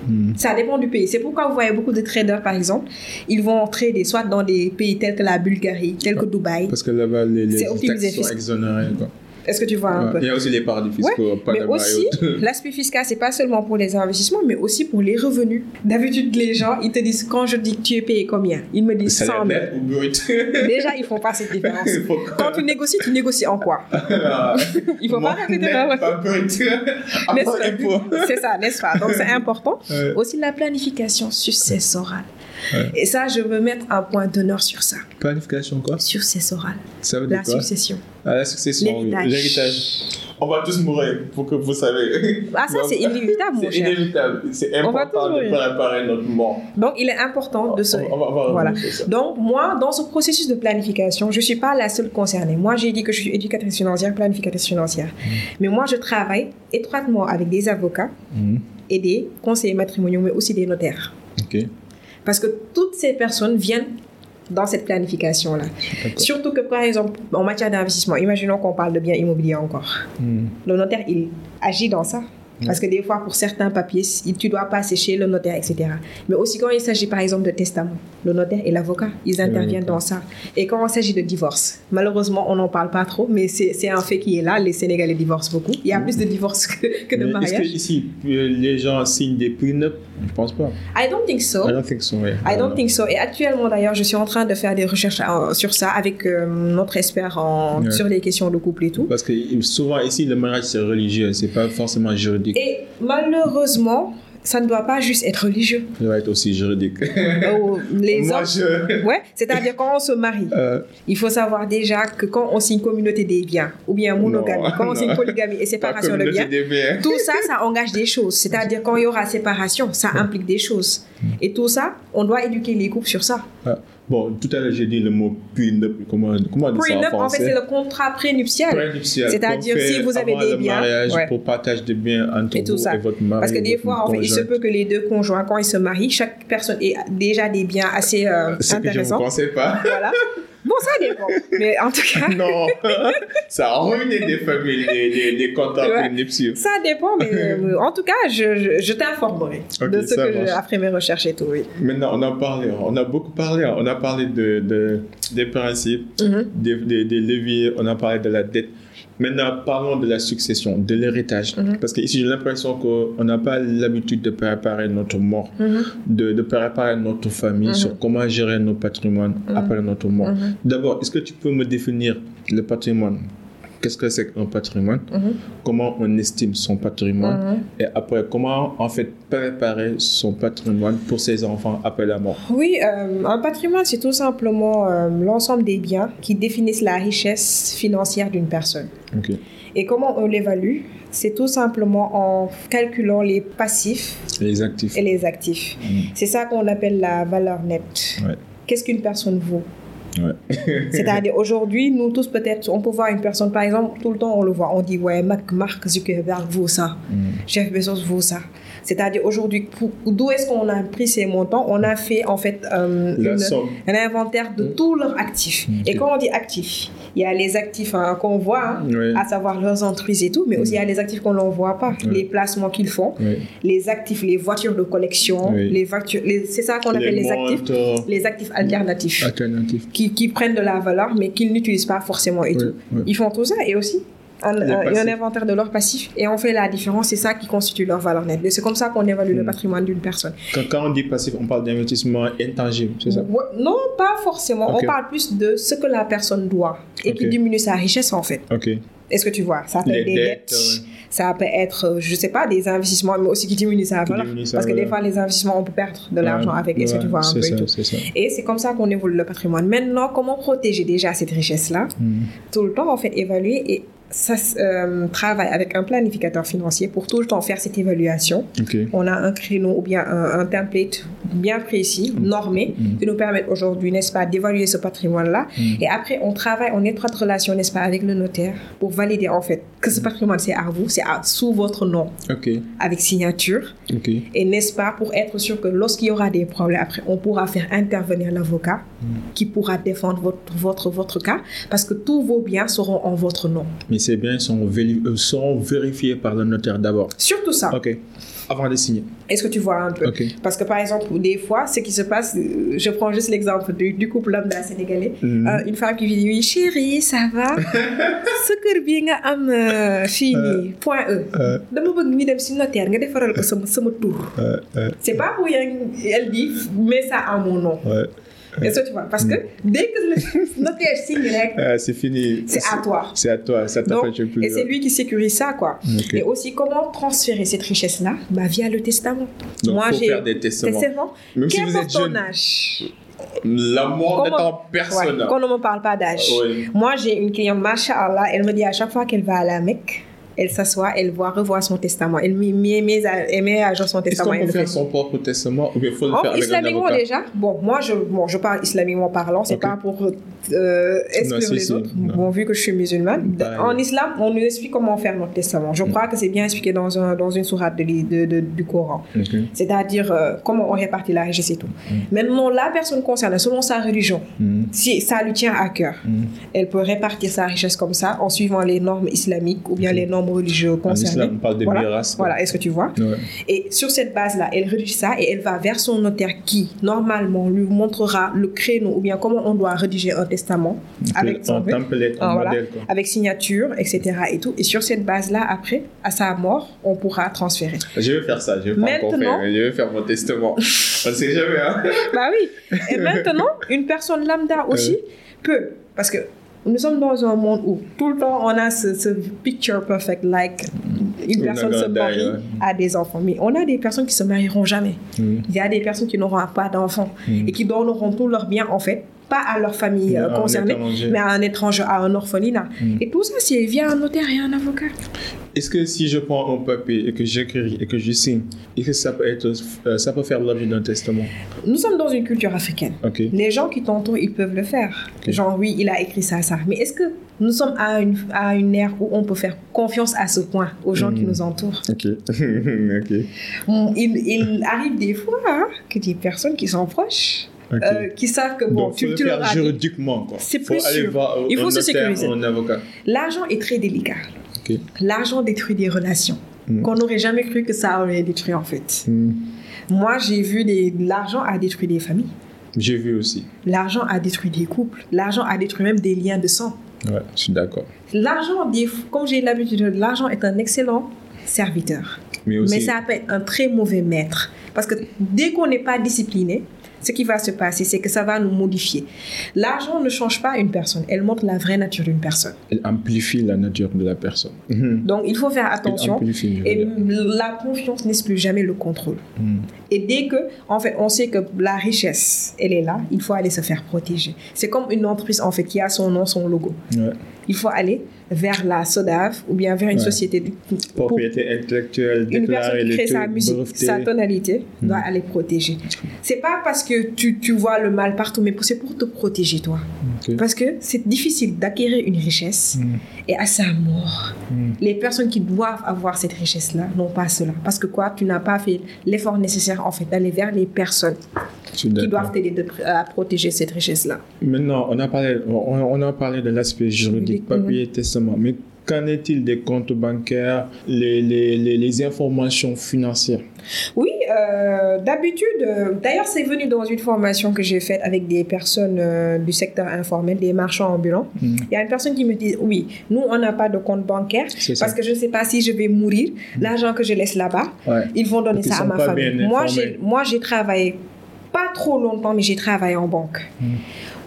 Mm. Ça dépend du pays. C'est pourquoi vous voyez beaucoup de traders, par exemple, ils vont trader soit dans des pays tels que la Bulgarie, tels que Dubaï. Parce que là-bas, les, les taxes sont exonérées. Quoi. Est-ce que tu vois un peu? Il y a aussi les paradis fiscaux. mais aussi, l'aspect fiscal, c'est pas seulement pour les investissements, mais aussi pour les revenus. D'habitude, les gens, ils te disent, quand je dis que tu es payé combien Ils me disent 100 000. Déjà, ils font pas cette différence. quand tu négocies, tu négocies en quoi? Il faut pas répéter Pas brut. C'est ça, n'est-ce pas? Donc, c'est important. Aussi, la planification successorale. Et ça, je veux mettre un point d'honneur sur ça. Planification quoi? Successorale. Ça veut dire la succession. Ah, la succession, l'héritage. On va tous mourir, pour que vous savez. Ah, ça, c'est inévitable, mon cher. C'est inévitable. C'est important de préparer notre mort. Donc, il est important de se... On va, voilà. Donc, moi, dans ce processus de planification, je ne suis pas la seule concernée. Moi, j'ai dit que je suis éducatrice financière, planificatrice financière. Mm. Mais moi, je travaille étroitement avec des avocats mm. et des conseillers matrimoniaux, mais aussi des notaires. OK. Parce que toutes ces personnes viennent dans cette planification-là. Surtout que, par exemple, en matière d'investissement, imaginons qu'on parle de biens immobiliers encore. Hmm. Le notaire, il agit dans ça. Parce que des fois, pour certains papiers, tu dois passer chez le notaire, etc. Mais aussi quand il s'agit, par exemple, de testament, le notaire et l'avocat, ils interviennent dans ça. Et quand il s'agit de divorce, malheureusement, on n'en parle pas trop, mais c'est un fait qui est là. Les Sénégalais divorcent beaucoup. Il y a plus de divorces que, de mariages. Est-ce que ici, euh, les gens signent des prenups Je ne pense pas. I don't think so. I don't think so, I don't think so. Et actuellement, d'ailleurs, je suis en train de faire des recherches euh, sur ça avec euh, notre expert en, sur les questions de couple et tout. Parce que souvent, ici, le mariage, c'est religieux, c'est pas forcément juridique. Et malheureusement, ça ne doit pas juste être religieux. Ça doit être aussi juridique. Oh, les Moi, je... ouais, c'est-à-dire quand on se marie, euh. il faut savoir déjà que quand on signe communauté des biens ou bien monogamie, quand on signe polygamie et séparation de biens, tout ça, ça engage des choses. C'est-à-dire quand il y aura séparation, ça implique des choses. Et tout ça, on doit éduquer les couples sur ça. Ah. Bon, tout à l'heure, j'ai dit le mot prenup. Comment, comment on dit ça en français en fait, c'est le contrat prénuptial. Prénuptial. C'est-à-dire, si vous avez des biens. mariage pour partage de biens entre et vous et votre mari. Parce que des fois, en fait, il se peut que les deux conjoints, quand ils se marient, chaque personne ait déjà des biens assez euh, intéressants. Que je ne pensais pas. Voilà. Bon, ça dépend. Mais en tout cas. non, ça a ruiné des familles, les, les, contrats ouais. Ça dépend, mais euh, en tout cas, je, je, t'informerai de ce que j'ai après mes recherches et tout. Oui. Maintenant, on a parlé, on a beaucoup parlé, on a parlé de, de des principes, mm-hmm. des, des leviers, on a parlé de la dette. Maintenant, parlons de la succession, de l'héritage. Mhm. Parce qu'ici, j'ai l'impression qu'on n'a pas l'habitude de préparer notre mort, mhm. de, de, préparer notre famille mhm. sur comment gérer nos patrimoines après notre mort. D'abord, est-ce que tu peux me définir le patrimoine? Qu'est-ce que c'est qu'un patrimoine, mhm. comment on estime son patrimoine, mhm. et après, comment en fait préparer son patrimoine pour ses enfants après la mort? Oui, euh, un patrimoine, c'est tout simplement euh, l'ensemble des biens qui définissent la richesse financière d'une personne. Et comment on l'évalue? C'est tout simplement en calculant les passifs et les actifs. Et les actifs. Mhm. C'est ça qu'on appelle la valeur nette. Qu'est-ce qu'une personne vaut? C'est-à-dire aujourd'hui, nous tous peut-être, on peut voir une personne, par exemple, tout le temps on le voit, on dit ouais, Mark Zuckerberg vaut ça, mm. Jeff Bezos vaut ça. C'est-à-dire aujourd'hui, d'où est-ce qu'on a pris ces montants? On a fait en fait euh, un inventaire de mm. tous leurs actifs. Mm. Et quand on dit actifs, il y a les actifs hein, qu'on voit, hein, à savoir leurs entreprises et tout, mais aussi il y a les actifs qu'on ne voit pas, les placements qu'ils font, les actifs, les voitures de collection, les voitures, c'est ça qu'on appelle les, actifs, les actifs alternatifs, Qui, qui, prennent de la valeur mais qu'ils n'utilisent pas forcément et tout. Ils font tout ça et aussi un, un, inventaire de leur passif et on fait la différence. C'est ça qui constitue leur valeur nette. C'est comme ça qu'on évalue le hmm. patrimoine d'une personne. Quand, on dit passif, on parle d'investissement intangible, c'est ça? Non, pas forcément. On parle plus de ce que la personne doit et qui diminue sa richesse en fait. Ok. Est-ce que tu vois? Ça peut être des dettes, ça peut être, je sais pas, des investissements, mais aussi qui diminuent sa valeur. Parce que des fois, les investissements, on peut perdre de l'argent avec. Est-ce que tu vois un peu et tout? Et c'est comme ça qu'on évolue le patrimoine. Maintenant, comment protéger déjà cette richesse-là? Hmm. Tout le temps, en fait, évaluer et ça euh, travaille avec un planificateur financier pour tout le temps faire cette évaluation. On a un créneau ou bien un, template bien précis, mm. normé, mm. qui nous permet aujourd'hui, n'est-ce pas, d'évaluer ce patrimoine-là. Mm. Et après, on travaille en étroite relation, n'est-ce pas, avec le notaire pour valider en fait que ce patrimoine, c'est à vous, c'est sous votre nom, avec signature. Et n'est-ce pas, pour être sûr que lorsqu'il y aura des problèmes, après, on pourra faire intervenir l'avocat qui pourra défendre votre, votre, votre cas parce que tous vos biens seront en votre nom ces biens sont, euh, sont vérifiés par le notaire d'abord. Surtout ça. Ok. Avant de signer. Est-ce que tu vois un peu? Parce que par exemple, des fois, ce qui se passe, euh, je prends juste l'exemple du, couple lambda sénégalais. Mhm. Euh, une femme qui dit Oui, chérie, ça va? Ce que bi nga am fini, point E. dama bëgg ñu dem si notaire nga defaral ko sama sama tour. C'est pas pour rien, elle dit, mets ça en mon nom. Tu vois Parce que dès que le notaire signe, ah, c'est fini. C'est à toi. C'est à toi, ça t'appartient plus. Et c'est lui qui sécurise ça, quoi. Et aussi, comment transférer cette richesse-là? Bah, Via le testament. Donc, Moi, j'ai. faire des testaments. testaments. Même si vous êtes jeune. âge? L'amour n'est en personne. Ouais, qu'on ne me parle pas d'âge? Moi, j'ai une cliente, Masha'Allah, elle me dit à chaque fois qu'elle va à la Mecque, elle s'assoit, elle voit revoir son testament. Elle met, met, met à jour son testament. Est-ce qu'on peut faire son propre testament ou bien faut le oh, faire avec Islamiquement déjà? Bon, moi je, bon, je parle islamiquement parlant, c'est pas pour euh, exclure les autres. Bon, vu que je suis musulmane, en islam, on nous explique comment faire notre testament. Je mm. crois que c'est bien expliqué dans, un, dans une sourate de, de, du Coran. C'est-à-dire euh, comment on répartit la richesse et tout. Mm. Maintenant, la personne concernée, selon sa religion, mm. si ça lui tient à cœur, elle peut répartir sa richesse comme ça en suivant les normes islamiques ou bien les normes religieux concernés. on parle de voilà, voilà est-ce que tu vois? Et sur cette base-là, elle rédige ça et elle va vers son notaire qui, normalement, lui montrera le créneau ou bien comment on doit rédiger un testament avec, un template, un modèle, avec signature, etc. Et, tout. et sur cette base-là, après, à sa mort, on pourra transférer. Je vais faire ça, je vais pas faire, je vais faire mon testament. on sait jamais, hein Bah oui. Et maintenant, une personne lambda aussi peut, parce que nous sommes dans un monde où tout le temps on a ce, picture perfect, like une personne se marie, a des enfants. Mais on a des personnes qui se marieront jamais. Mm. Il y a des personnes qui n'auront pas d'enfants mm. et qui donneront tout leur bien en fait pas à leur famille euh, concernée, mais à un étranger, à un orphelinat. Mm. Et tout ça, c'est via un notaire et un avocat. Est-ce que si je prends un papier et que j'écris et que je signe, est-ce que ça peut, être, euh, ça peut faire l'objet d'un testament? Nous sommes dans une culture africaine. Les gens qui t'entourent, ils peuvent le faire. Genre, oui, il a écrit ça, ça. Mais est-ce que nous sommes à une, à une ère où on peut faire confiance à ce point aux gens qui mm. nous entourent? Ok. Il, il, arrive des fois hein, que des personnes qui sont proches euh, qui savent que bon, Donc, tu, tu faire juridiquement quoi. C'est plus sûr. Il faut se sécuriser. L'argent est très délicat. L'argent détruit des relations hmm. qu'on n'aurait jamais cru que ça aurait détruit en fait. Hmm. Moi, j'ai vu des l'argent a détruit des familles. J'ai vu aussi. L'argent a détruit des couples. L'argent a détruit même des liens de sang. Ouais, je suis d'accord. L'argent, comme j'ai l'habitude, l'argent est un excellent serviteur. Mais, aussi... Mais ça peut être un très mauvais maître. Parce que dès qu'on n'est pas discipliné, ce qui va se passer, c'est que ça va nous modifier. L'argent ne change pas une personne, elle montre la vraie nature d'une personne. Elle amplifie la nature de la personne. Mhm. Donc il faut faire attention. Et la confiance n'est plus jamais le contrôle. Mhm. Et dès que, en fait, on sait que la richesse, elle est là, il faut aller se faire protéger. C'est comme une entreprise, en fait, qui a son nom, son logo. Il faut aller vers la SODAV ou bien vers une société de propriété intellectuelle une personne qui crée sa musique, sa tonalité, marché doit aller protéger. C'est pas parce que tu, tu vois le mal partout, mais c'est pour te protéger toi. Parce que c'est difficile d'acquérir une richesse Mm. et à sa mort, les personnes qui doivent avoir cette richesse-là n'ont pas cela. Parce que quoi, tu n'as pas fait l'effort nécessaire en fait d'aller vers les personnes qui doivent t'aider de- à protéger cette richesse-là. Maintenant, on a parlé, on, on a parlé de l'aspect juridique, Juridique, papier, testament. Mais qu'en est-il des comptes bancaires, les, les, les, les informations financières? Oui, euh, d'habitude, euh, d'ailleurs, c'est venu dans une formation que j'ai faite avec des personnes euh, du secteur informel, des marchands ambulants. Mm. Il y a une personne qui me dit Oui, nous, on n'a pas de compte bancaire parce que je ne sais pas si je vais mourir. L'argent que je laisse là-bas, Ouais. ils vont donner Donc, ça à ma famille. Moi, j'ai, moi, j'ai travaillé pas trop longtemps, mais j'ai travaillé en banque.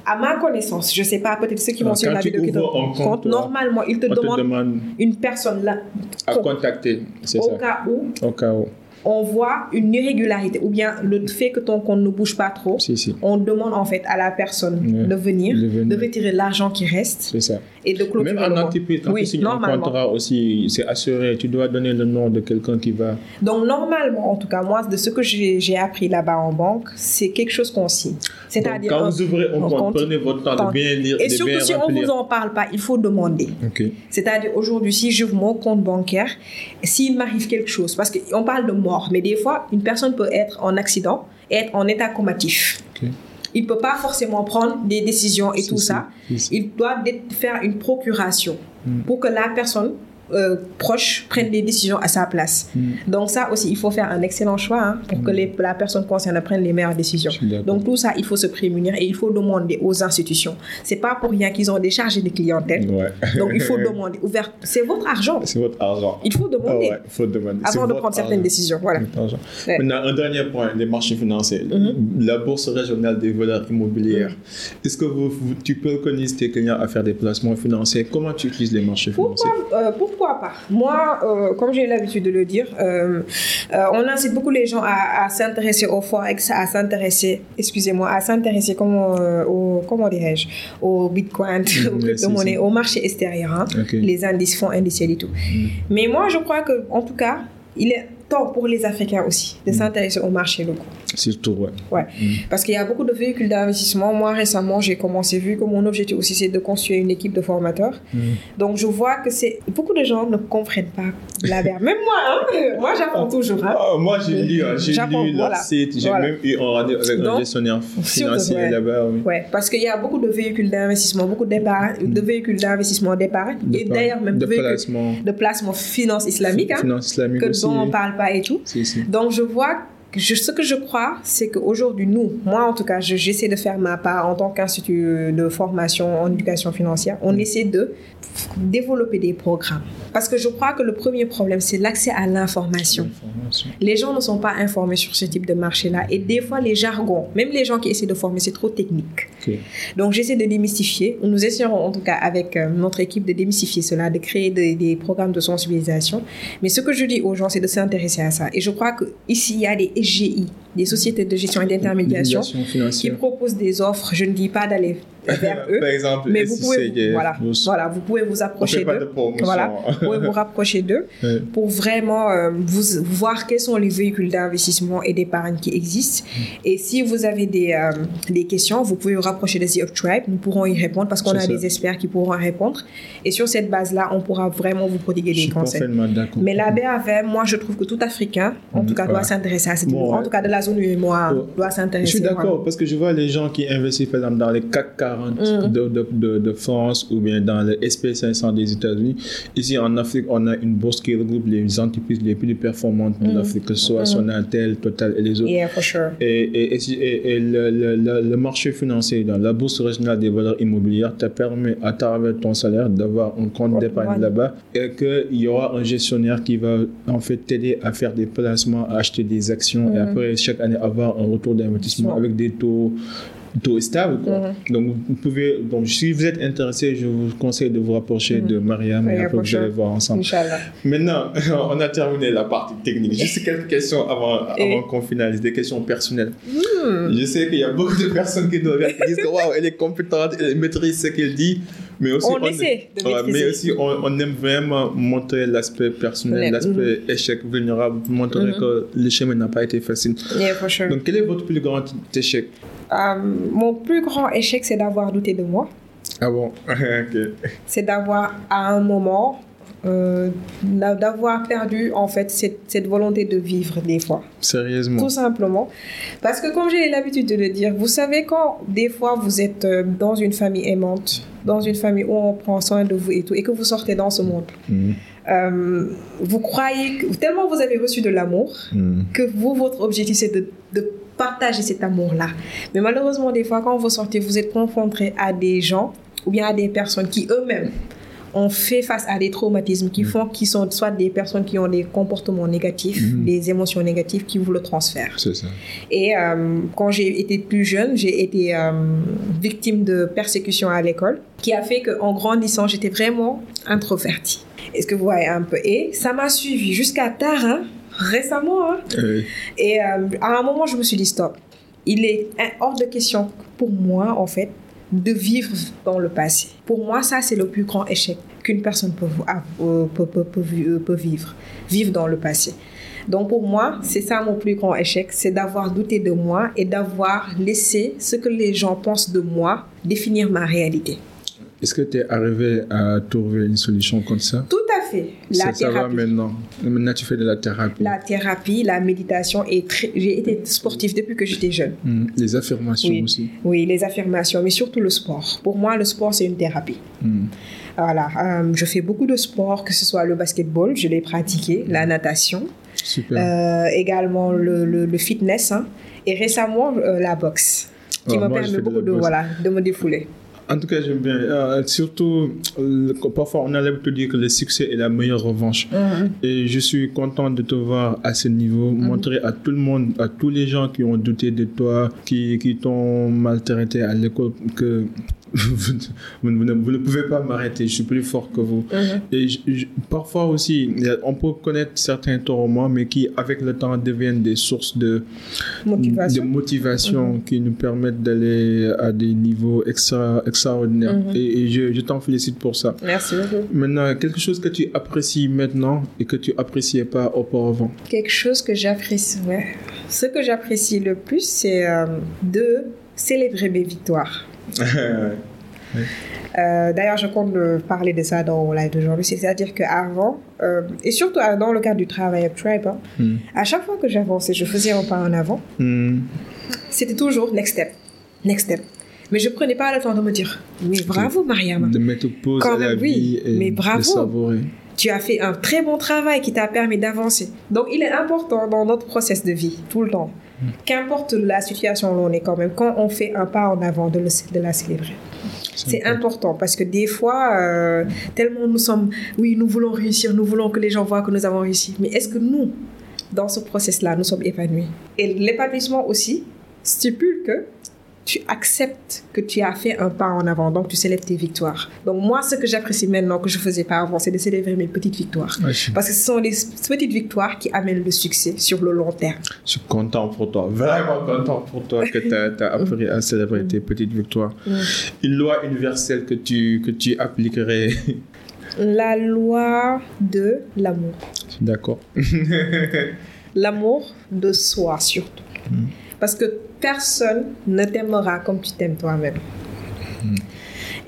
À ma connaissance, je ne sais pas, peut-être ceux qui vont Donc, suivre la vidéo qui te compte, toi, normalement, ils te demandent demande une personne là, à contacter, c'est au ça, cas où au cas où. On voit une irrégularité ou bien le fait que ton compte ne bouge pas trop, Si, si, on demande en fait à la personne de venir, De venir. de retirer l'argent qui reste c'est ça. et de clôturer Même en entreprise, Oui, tu signes un contrat aussi, c'est assuré. Tu dois donner le nom de quelqu'un qui va. Donc normalement, en tout cas moi, de ce que j'ai appris là-bas en banque, c'est quelque chose qu'on signe. C'est-à-dire quand vous ouvrez un compte, prenez votre temps de compte. bien lire, et de surtout bien si on remplir. vous en parle pas, il faut demander. C'est-à-dire aujourd'hui, si j'ouvre mon compte bancaire, s'il m'arrive quelque chose, parce qu'on parle de mort, mais des fois, une personne peut être en accident et être en état comatif. Il ne peut pas forcément prendre des décisions et tout ça. Il doit faire une procuration Mm. pour que la personne euh, proche prenne des décisions à sa place. Mm. Donc ça aussi, il faut faire un excellent choix hein, pour que les- la personne concernée prenne les meilleures décisions. Donc tout ça, il faut se prémunir et il faut demander aux institutions. C'est pas pour rien qu'ils ont des chargés de clientèle. Ouais. Donc il faut demander. Ouvert. C'est votre argent. C'est votre argent. Il faut Ah demander ouais, faut demander. Avant de prendre certaines décisions. Voilà. Ouais. Maintenant, un dernier point, les marchés financiers. Mhm. La bourse régionale des valeurs immobilières. Est-ce que vous, vous- tu peux connaître tes clients à faire des placements financiers? Comment tu utilises les marchés financiers? Pourquoi, euh, pourquoi pas Moi, euh, comme j'ai l'habitude de le dire, euh, euh, on incite beaucoup les gens à, à s'intéresser au forex, à s'intéresser, excusez-moi, à s'intéresser comment, au, comment dirais-je, au bitcoin, aux Mhm, crypto-monnaies, si, si. au marché extérieur, hein, les indices, fonds indiciels et tout. Mais moi, je crois que, en tout cas, il est temps pour les Africains aussi de s'intéresser au marché locaux. Surtout, ouais. Ouais. Parce qu'il y a beaucoup de véhicules d'investissement. Moi, récemment, j'ai commencé, vu que mon objectif aussi, c'est de construire une équipe de formateurs. Donc, je vois que c'est. Beaucoup de gens ne comprennent pas la. Même moi, hein. Moi, j'apprends toujours. Hein. Ah, moi, j'ai lu, hein, j'ai lu leur voilà. site. J'ai Voilà. même eu un rendez-vous avec un gestionnaire financier là-bas. Oui. Ouais, parce qu'il y a beaucoup de véhicules d'investissement, beaucoup de véhicules d'investissement d'épargne, et d'ailleurs même de placement. de placement finance islamique, hein, Finance islamique que aussi. dont on parle pas et tout. Si, si. Donc je vois, que je, ce que je crois, c'est qu'aujourd'hui, nous, moi en tout cas, je- j'essaie de faire ma part en tant qu'institut de formation en éducation financière, on essaie de développer des programmes. Parce que je crois que le premier problème, c'est l'accès à l'information. Information. Les gens ne sont pas informés sur ce type de marché-là. Et des fois, les jargons, même les gens qui essaient de former, c'est trop technique. Donc, j'essaie de démystifier. Nous essaierons, en tout cas, avec euh, notre équipe, de démystifier cela, de créer des, des programmes de sensibilisation. Mais ce que je dis aux gens, c'est de s'intéresser à ça. Et je crois qu'ici, il y a des SGI, des sociétés de gestion et d'intermédiation, Médiation qui proposent des offres. Je ne dis pas d'aller vers eux. Par exemple, Mais vous pouvez, SICF, voilà, voilà, vous pouvez vous approcher d'eux. Voilà, vous pouvez vous rapprocher d'eux pour vraiment euh, vous voir quels sont les véhicules d'investissement et d'épargne qui existent. Et si vous avez des, euh, des questions, vous pouvez vous rapprocher de The Up Tribe. Nous pourrons y répondre parce qu'on a ça. des experts qui pourront répondre. Et sur cette base-là, on pourra vraiment vous prodiguer des conseils. Mais la BAVM, moi, je trouve que tout Africain, en tout cas, doit s'intéresser à cette Bon, En ouais. tout cas, de la zone UMOA, Ouais. doit Je s'intéresser. suis d'accord parce que je vois les gens qui investissent par exemple dans les CAC 40 Mm. de, de, de, de France ou bien dans le SP500 des États-Unis. Ici en Afrique, on a une bourse qui regroupe les entreprises les plus performantes de Mm. l'Afrique, que ce soit Sonatel, Total et les autres. Yeah, for sure. Et, et, le, le, le, le marché financier dans la bourse régionale des valeurs immobilières te permet à travers ton salaire d'avoir un compte d'épargne là-bas et qu'il y aura un gestionnaire qui va en fait t'aider à faire des placements, à acheter des actions et Mhm. après chaque année avoir un retour d'investissement avec des taux taux stables quoi. Mhm. donc vous pouvez donc si vous êtes intéressé je vous conseille de vous rapprocher Mhm. de Mariam et après vous allez voir ensemble Inch'Allah. Maintenant, on a terminé la partie technique. Juste quelques questions avant, Et- avant qu'on finalise, des questions personnelles. Hmm. Je sais qu'il y a beaucoup de personnes qui nous regardent qui disent waouh, elle est compétente, elle maîtrise ce qu'elle dit. Mais aussi, on, essaie de ouais, Mais aussi, on, on, aime vraiment montrer l'aspect personnel, l'aspect mm -hmm. échec vulnérable, montrer mm -hmm. que le chemin n'a pas été facile. Yeah, for sure. Donc, quel est votre plus grand échec? Um, Mon plus grand échec, c'est d'avoir douté de moi. Ah bon? Ok. C'est d'avoir, à un moment, euh, d'avoir perdu en fait cette, cette, volonté de vivre des fois. Sérieusement. Tout simplement. Parce que comme j'ai l'habitude de le dire, vous savez quand des fois vous êtes dans une famille aimante, dans une famille où on prend soin de vous et tout, et que vous sortez dans ce monde, mm. euh, vous croyez, que, tellement vous avez reçu de l'amour, mm. que vous, votre objectif c'est de, de partager cet amour-là. Mais malheureusement, des fois, quand vous sortez, vous êtes confronté à des gens ou bien à des personnes qui eux-mêmes ont fait face à des traumatismes qui font qui sont soit des personnes qui ont des comportements négatifs, Mhm. des émotions négatives qui vous le transfèrent. C'est ça. Et euh, quand j'ai été plus jeune, j'ai été euh, victime de persécution à l'école, qui a fait qu'en grandissant, j'étais vraiment introvertie. Est-ce que vous voyez un peu? Et ça m'a suivi jusqu'à tard, hein, récemment. Hein. Oui. Et euh, à un moment, je me suis dit stop. Il est hors de question pour moi, en fait, de vivre dans le passé. Pour moi, ça, c'est le plus grand échec qu'une personne peut, peut, peut, peut, vivre. Vivre dans le passé. Donc pour moi, c'est ça mon plus grand échec, c'est d'avoir douté de moi et d'avoir laissé ce que les gens pensent de moi définir ma réalité. Est-ce que tu es arrivé à trouver une solution comme ça? Tout à fait. La ça, thérapie. Ça va maintenant. Maintenant, tu fais de la thérapie. La thérapie, la méditation. Et j'ai été sportive depuis que j'étais jeune. Mmh. Les affirmations oui. aussi. Oui, les affirmations, mais surtout le sport. Pour moi, le sport, c'est une thérapie. Mmh. Voilà. Euh, je fais beaucoup de sport, que ce soit le basketball, je l'ai pratiqué, la natation. Super. Euh, également le, le, le fitness. Hein, et récemment, euh, la boxe. Qui me permet fais de beaucoup de, voilà, de me défouler. En tout cas, j'aime bien. Euh, surtout, parfois, on a l'habitude de dire que le succès est la meilleure revanche. Mhm. Et je suis content de te voir à ce niveau, montrer à tout le monde, à tous les gens qui ont douté de toi, qui, qui t'ont maltraité à l'école, que vous, vous ne, vous ne pouvez pas m'arrêter, je suis plus fort que vous. Mhm. Et je- je- parfois aussi, on peut connaître certains tourments, mais qui, avec le temps, deviennent des sources de Motivation. de motivation qui nous permettent d'aller à des niveaux extra, extraordinaires. Mhm. Et, et je, je t'en félicite pour ça. Merci beaucoup. Maintenant, quelque chose que tu apprécies maintenant et que tu appréciais pas auparavant? Quelque chose que j'apprécie, ouais. Ce que j'apprécie le plus, c'est euh, de célébrer mes victoires. Euh, D'ailleurs, je compte euh, parler de ça dans live d'aujourd'hui. C'est-à-dire qu'avant, euh, et surtout euh, dans le cadre du travail à Tribe, hein, Hmm. à chaque fois que j'avançais, je faisais un pas en avant. Hmm. C'était toujours next step, next step. Mais je prenais pas le temps de me dire, mais bravo Mariam, De mettre pause Quand à la même, oui, vie et mais de bravo. savourer. tu as fait un très bon travail qui t'a permis d'avancer. Donc, il est important dans notre process de vie, tout le temps, qu'importe la situation où l'on est quand même, quand on fait un pas en avant, de, le, de la célébrer. C'est important parce que des fois, euh, tellement nous sommes, oui, nous voulons réussir, nous voulons que les gens voient que nous avons réussi. Mais est-ce que nous, dans ce process-là, nous sommes épanouis? Et l'épanouissement aussi stipule que tu acceptes que tu as fait un pas en avant, donc tu célèbres tes victoires. Donc moi, ce que j'apprécie maintenant que je faisais pas avant, c'est de célébrer mes petites victoires. Ouais, je, suis, Parce que ce sont les petites victoires qui amènent le succès sur le long terme. je suis content pour toi, vraiment content pour toi que tu as, appris à célébrer tes petites victoires. Une loi universelle que tu, que tu appliquerais. La loi de l'amour. D'accord. L'amour de soi surtout. Parce que personne ne t'aimera comme tu t'aimes toi-même.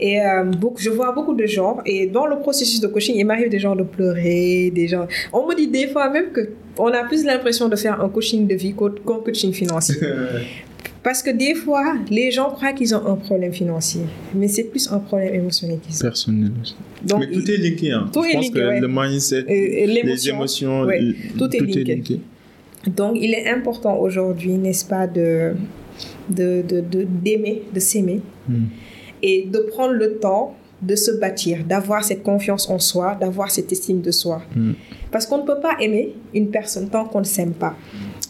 Et euh, beaucoup, je vois beaucoup de gens, et dans le processus de coaching, il m'arrive des gens de pleurer, des gens... On me dit des fois même que on a plus l'impression de faire un coaching de vie qu'un coaching financier. Parce que des fois, les gens croient qu'ils ont un problème financier, mais c'est plus un problème émotionnel qu'ils ont. Personnel aussi. Donc, Mais tout est linké. Hein. Tout je est pense que ouais. le mindset, et- et les émotions, ouais, l- tout est linké. Donc, il est important aujourd'hui, n'est-ce pas, de de de- d'aimer, de, s'aimer Hmm. et de prendre le temps de se bâtir, d'avoir cette confiance en soi, d'avoir cette estime de soi. Hmm. Parce qu'on ne peut pas aimer une personne tant qu'on ne s'aime pas.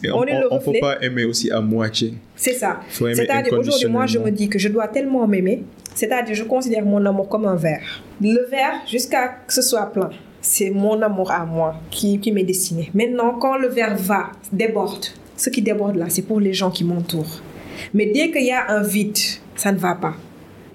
Et On ne peut pas aimer aussi à moitié. C'est ça. C'est-à-dire aujourd'hui, moi, je me dis que je dois tellement m'aimer. C'est-à-dire, je considère mon amour comme un verre. Le verre, jusqu'à que ce soit plein, c'est mon amour à moi qui, qui m'est destiné. Maintenant, quand le verre va, déborde, ce qui déborde là, c'est pour les gens qui m'entourent. Mais dès qu'il y a un vide, ça ne va pas.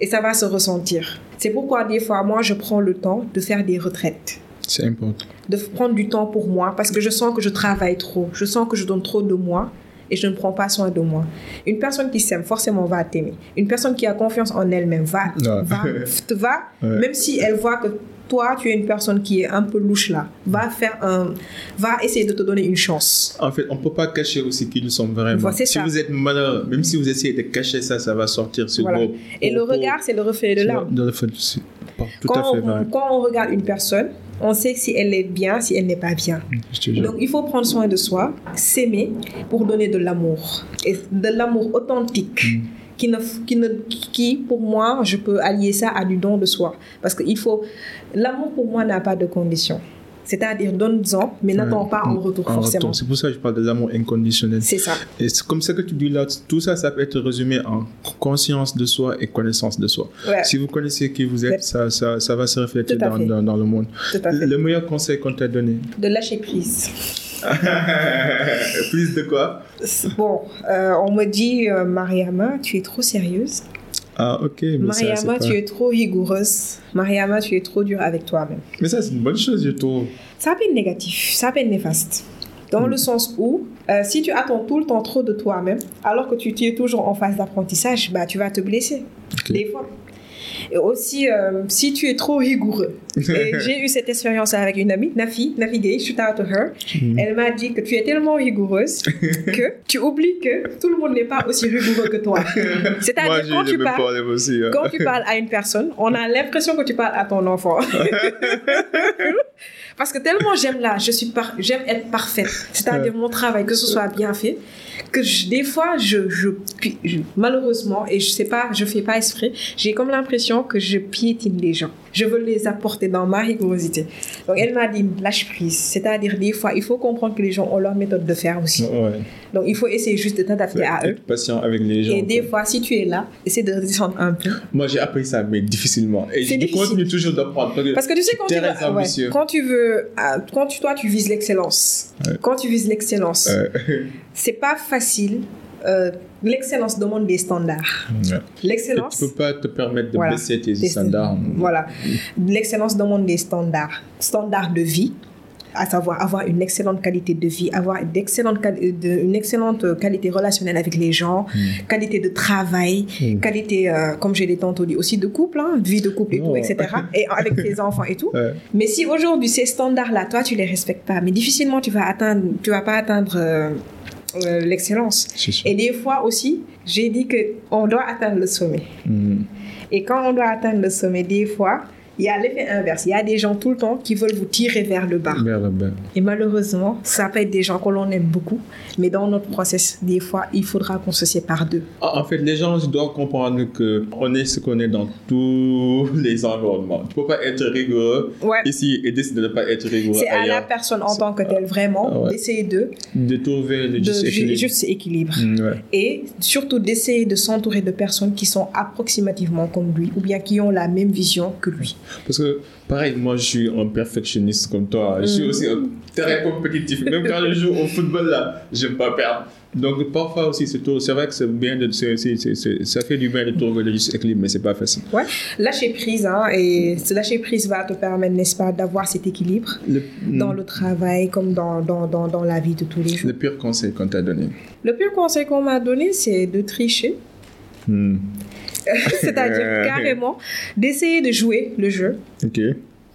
Et ça va se ressentir. C'est pourquoi des fois, moi, je prends le temps de faire des retraites. C'est important. De prendre du temps pour moi parce que je sens que je travaille trop. Je sens que je donne trop de moi et je ne prends pas soin de moi. Une personne qui s'aime forcément va t'aimer. Une personne qui a confiance en elle-même va, va, va même si elle voit que toi, tu es une personne qui est un peu louche là, va faire un, va essayer de te donner une chance. En fait, on peut pas cacher aussi qui nous sommes vraiment. si vous êtes malheureux, même si vous essayez de cacher ça, ça va sortir sur voilà. Et le regard, c'est le reflet de l'âme. Quand, on, quand on regarde une personne, on sait si elle est bien, si elle n'est pas bien. Donc il faut prendre soin de soi, s'aimer pour donner de l'amour. Et de l'amour authentique. Mm. Qui, ne, qui, ne, qui, pour moi, je peux allier ça à du don de soi. Parce qu'il faut. L'amour, pour moi, n'a pas de condition. C'est-à-dire, donne-en, mais n'attends pas en retour forcément. C'est pour ça que je parle de l'amour inconditionnel. C'est ça. Et c'est comme ça que tu dis là, tout ça, ça peut être résumé en conscience de soi et connaissance de soi. Si vous connaissez qui vous êtes, ça, ça, ça, va se refléter dans, dans, le monde. Tout à fait. Le meilleur conseil qu'on t'a donné De lâcher prise. Plus de quoi? Bon, euh, on me dit, euh, Mariama, tu es trop sérieuse. Ah, ok. Mariama, tu es trop rigoureuse. Mariama, tu es trop dure avec toi-même. Mais ça, c'est une bonne chose, je trouve. Ça peut être négatif, ça peut être néfaste. Dans le sens où, euh, si tu attends tout le temps trop de toi-même, alors que tu, tu es toujours en phase d'apprentissage, bah, tu vas te blesser. Des fois. Et aussi, euh, si tu es trop rigoureux. j'ai eu cette expérience avec une amie, Nafi, Nafi Gay, shout out to her. Mhm. Elle m'a dit que tu es tellement rigoureuse que tu oublies que tout le monde n'est pas aussi rigoureux que toi. C'est-à-dire, quand, tu parles, hein. quand tu parles à une personne, on a l'impression que tu parles à ton enfant. Parce que tellement j'aime là, je suis par, j'aime être parfaite. C'est-à-dire mon travail, que ce soit bien fait, que des fois, je, je, malheureusement, et je sais pas, je fais pas esprit, j'ai comme l'impression que je piétine les gens. Je veux les apporter dans ma rigorosité. Donc, elle m'a dit, lâche prise. C'est-à-dire, des fois, il faut comprendre que les gens ont leur méthode de faire aussi. Donc, il faut essayer juste de t'adapter à eux. Patient avec les gens. Et des fois, si tu es là, essaie de descendre un peu. Moi, j'ai appris ça, mais difficilement. Et je continue toujours d'apprendre. Parce que tu sais, quand tu, veux, quand tu veux, ah, quand tu, toi, tu vises l'excellence. Quand tu vises l'excellence, c'est pas facile. Euh, l'excellence demande des standards. L'excellence. Tu peux pas te permettre de baisser tes standards. Voilà. L'excellence demande des standards. Standards de vie, à savoir avoir une excellente qualité de vie, avoir une excellente, une excellente qualité relationnelle avec les gens, hmm. qualité de travail, hmm. qualité, euh, comme j'ai tantôt dit, aussi de couple, hein, vie de couple et tout, etc. Et avec tes enfants et tout. Mais si aujourd'hui ces standards-là, toi, tu les respectes pas, mais difficilement tu vas atteindre, tu vas pas atteindre euh, euh, l'excellence. Et des fois aussi, j'ai dit que on doit atteindre le sommet. Hmm. Et quand on doit atteindre le sommet, des fois, il y a l'effet inverse. Il y a des gens tout le temps qui veulent vous tirer vers le bas. Vers le bas. Et malheureusement, ça peut être des gens que l'on aime beaucoup, mais dans notre process, des fois, il faudra qu'on se sépare d'eux. Ah, en fait, les gens doivent comprendre que on est ce qu'on est dans tous les environnements. Tu peux pas être rigoureux ici et décider de ne pas être rigoureux C'est à la personne en tant que telle, vraiment, d'essayer de... De trouver le juste équilibre. Juste équilibre. Mm, et surtout d'essayer de s'entourer de personnes qui sont approximativement comme lui, ou bien qui ont la même vision que lui. Parce que, pareil, moi, je suis un perfectionniste comme toi. Je suis mm. aussi très compétitif. Même quand je joue au football, là, j'aime pas perdre. Donc, parfois aussi, c'est vrai que c'est bien de, ça fait du bien de trouver le juste équilibre, mais c'est pas facile. Ouais, lâcher prise, hein, et lâcher prise va te permettre, n'est-ce pas, d'avoir cet équilibre dans le travail comme dans, dans, dans, dans, la vie de tous les jours. Le pire conseil qu'on t'a donné Le pire conseil qu'on m'a donné, c'est de tricher. Hmm. C'est-à-dire carrément d'essayer de jouer le jeu.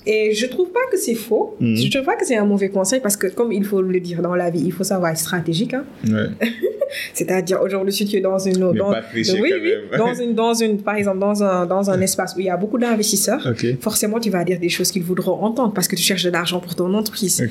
Et je trouve pas que c'est faux. Je mhm. Je trouve pas que c'est un mauvais conseil parce que, comme il faut le dire dans la vie, il faut savoir être stratégique. Hein. Ouais. C'est-à-dire, aujourd'hui, si tu es dans une. dans, dans, oui, oui, dans une, dans une, par exemple, dans un, dans un espace où il y a beaucoup d'investisseurs, forcément, tu vas dire des choses qu'ils voudront entendre parce que tu cherches de l'argent pour ton entreprise.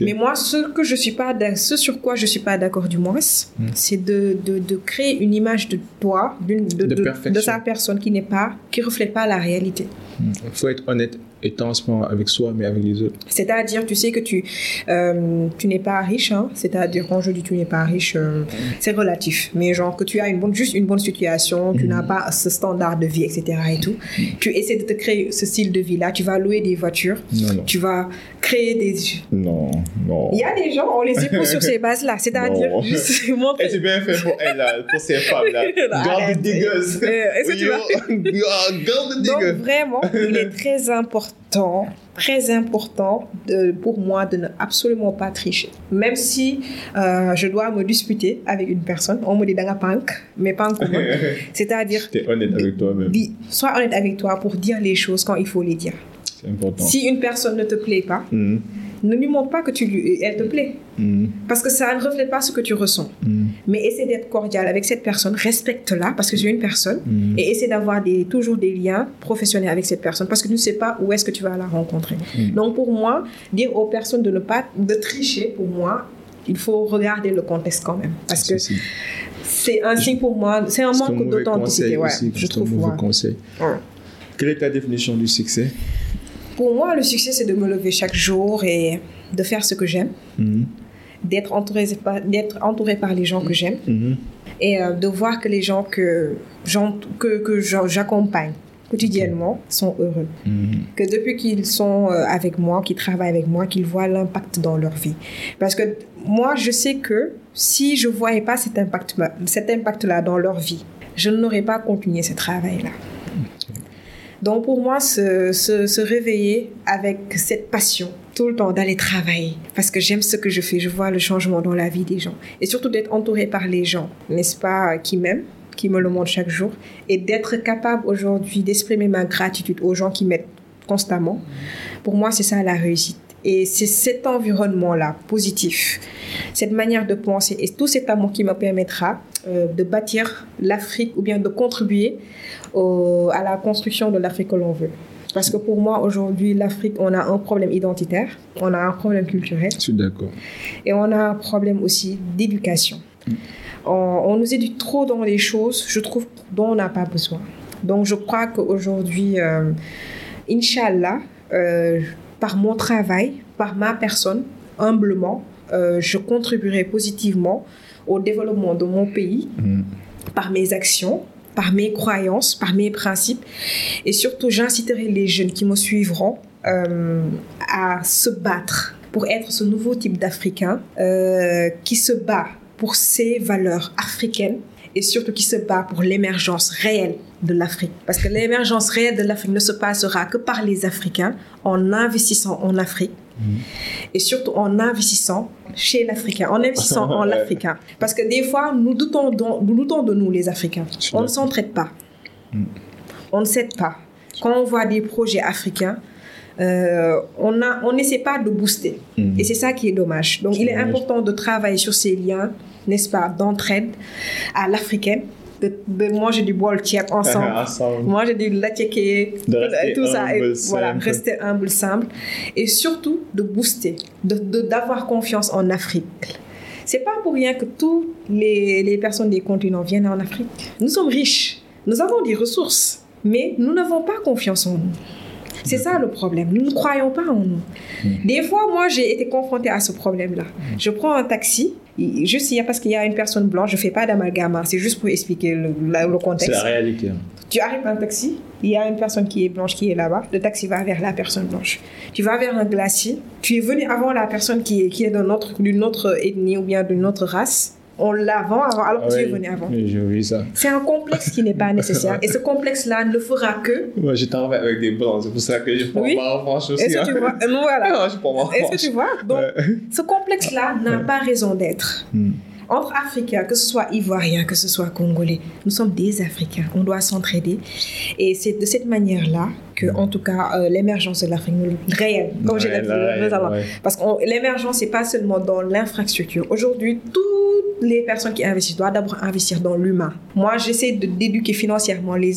Mais moi, ce, que je suis pas ce sur quoi je suis pas d'accord du moins, hmm. c'est de, de, de, créer une image de toi, de, de, de, sa personne qui n'est pas, qui reflète pas la réalité. Il hmm. faut être honnête et tant en ce moment avec soi, mais avec les autres. C'est-à-dire, tu sais que tu, euh, tu n'es pas riche, hein? c'est-à-dire quand je dis tu n'es pas riche, euh, c'est relatif, mais genre que tu as une bonne, juste une bonne situation, tu n'as pas ce standard de vie, etc. et tout. Tu essaies de te créer ce style de vie-là, tu vas louer des voitures, Non, non. tu vas créer des... Non, non. Il y a des gens, on les épouse sur ces bases-là, c'est-à-dire Non. juste Et montrer... c'est bien fait pour elle, là, pour ces femmes-là. Garde. Euh, est-ce que tu vas- Garde Donc vraiment, il est très important, très important de, pour moi de ne absolument pas tricher. Même si euh, je dois me disputer avec une personne, on me dit dans punk, mais pas en commun. C'est-à-dire, honnête avec toi-même. sois honnête avec toi pour dire les choses quand il faut les dire. C'est important. Si une personne ne te plaît pas, Mhm. Ne lui montre pas que tu lui, elle te plaît. Mhm. Parce que ça ne reflète pas ce que tu ressens. Mhm. Mais essaie d'être cordial avec cette personne, respecte-la parce que c'est une personne. Mhm. Et essaie d'avoir des, toujours des liens professionnels avec cette personne parce que tu ne sais pas où est-ce que tu vas la rencontrer. Mm. Donc pour moi, dire aux personnes de ne pas de tricher, pour moi, il faut regarder le contexte quand même. Parce que C'est- un signe pour moi, c'est un manque d'authenticité. Ouais, je trouve. mauvais ouais. conseil. Ouais. Quelle est ta définition du succès? Pour moi, le succès, c'est de me lever chaque jour et de faire ce que j'aime, Mhm. d'être entouré, entouré par les gens que j'aime Mhm. et euh, de voir que les gens que, j'ent- que, que j'accompagne quotidiennement sont heureux. Mhm. que depuis qu'ils sont euh, avec moi, qu'ils travaillent avec moi, qu'ils voient l'impact dans leur vie. Parce que moi, je sais que si je ne voyais pas cet impact, cet impact-là dans leur vie, je n'aurais pas continué ce travail-là. Donc pour moi, se, réveiller avec cette passion tout le temps d'aller travailler parce que j'aime ce que je fais, je vois le changement dans la vie des gens et surtout d'être entouré par les gens, n'est-ce pas, qui m'aiment qui me le montrent chaque jour et d'être capable aujourd'hui d'exprimer ma gratitude aux gens qui m'aident constamment. Pour moi, c'est ça la réussite. Et c'est cet environnement-là, positif, cette manière de penser et tout cet amour qui me permettra euh, de bâtir l'Afrique ou bien de contribuer au- à la construction de l'Afrique que l'on veut. Parce que pour moi, aujourd'hui, l'Afrique, on a un problème identitaire, on a un problème culturel Je suis d'accord. et on a un problème aussi d'éducation. On, on nous éduque trop dans les choses, je trouve, dont on n'a pas besoin. Donc je crois qu'aujourd'hui, euh, Inch'Allah, euh, par mon travail, par ma personne, humblement, euh, je contribuerai positivement au développement de mon pays Mhm. par mes actions, par mes croyances, par mes principes. Et surtout, j'inciterai les jeunes qui me suivront euh, à se battre pour être ce nouveau type d'Africain euh, qui se bat pour ses valeurs africaines et surtout qui se bat pour l'émergence réelle de l'Afrique. Parce que l'émergence réelle de l'Afrique ne se passera que par les Africains en investissant en Afrique et surtout en investissant chez l'Africain, en investissant en l'Africain. Parce que des fois, nous doutons, de- nous doutons de nous, les Africains. On ne s'entraide pas. On ne s'aide pas. Quand on voit des projets africains, euh, on a- on n'essaie pas de booster. Mhm. Et c'est ça qui est dommage. Donc, il est dommage. important de travailler sur ces liens, n'est-ce pas, d'entraide à l'africaine, de, de manger du bol tiep ensemble. Ensemble. Moi, j'ai du De rester tout ça. Et humble, voilà, simple. rester humble, simple. Et surtout, de booster, d'avoir de, d'avoir confiance en Afrique. C'est pas pour rien que tous les, les personnes des continents viennent en Afrique. Nous sommes riches, nous avons des ressources, mais nous n'avons pas confiance en nous. C'est ça le problème. Nous ne croyons pas en nous. Des fois, moi, j'ai été confrontée à ce problème-là. Je prends un taxi, juste parce qu'il y a une personne blanche, je fais pas d'amalgame, hein, c'est juste pour expliquer le, le C'est contexte. la réalité. hein. Tu arrives à un taxi, il y a une personne qui est blanche qui est là-bas, le taxi va vers la personne blanche. Tu vas vers un glacier, tu es venu avant la personne qui est, qui est d'une autre, d'une autre ethnie ou bien d'une autre race. On l'avant avant, alors que Ah tu es venu avant. oui, ça. C'est un complexe qui n'est pas nécessaire. Et ce complexe-là ne fera que. Moi, je travaille avec des blancs, c'est pour ça que je prends Oui. ma revanche aussi. Est-ce hein. que tu vois? Euh, non, voilà. Non, je prends ma Est-ce que tu vois? Donc, ce complexe-là n'a pas raison d'être. Hmm. Entre Africains, que ce soit Ivoiriens, que ce soit Congolais, nous sommes des Africains. On doit s'entraider. Et c'est de cette manière-là que, en tout cas, euh, l'émergence de l'Afrique réelle, comme j'ai Ouais. Parce que l'émergence, c'est pas seulement dans l'infrastructure. Aujourd'hui, toutes les personnes qui investissent doivent d'abord investir dans l'humain. Moi, j'essaie de d'éduquer financièrement les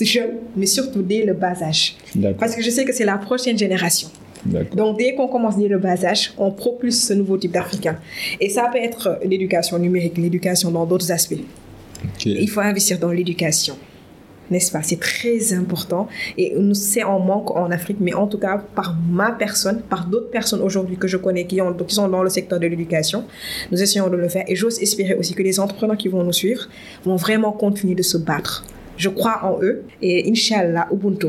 jeunes, mais surtout dès le bas âge. Parce que je sais que c'est la prochaine génération. Donc, dès qu'on commence dès le bas âge, on propulse ce nouveau type d'Africain. Et ça peut être l'éducation numérique, l'éducation dans d'autres aspects. Il faut investir dans l'éducation. n'est-ce pas? C'est très important et c'est en manque en Afrique, mais en tout cas par ma personne, par d'autres personnes aujourd'hui que je connais qui, ont, qui sont dans le secteur de l'éducation, nous essayons de le faire et j'ose espérer aussi que les entrepreneurs qui vont nous suivre vont vraiment continuer de se battre. Je crois en eux et Inch'Allah, Ubuntu.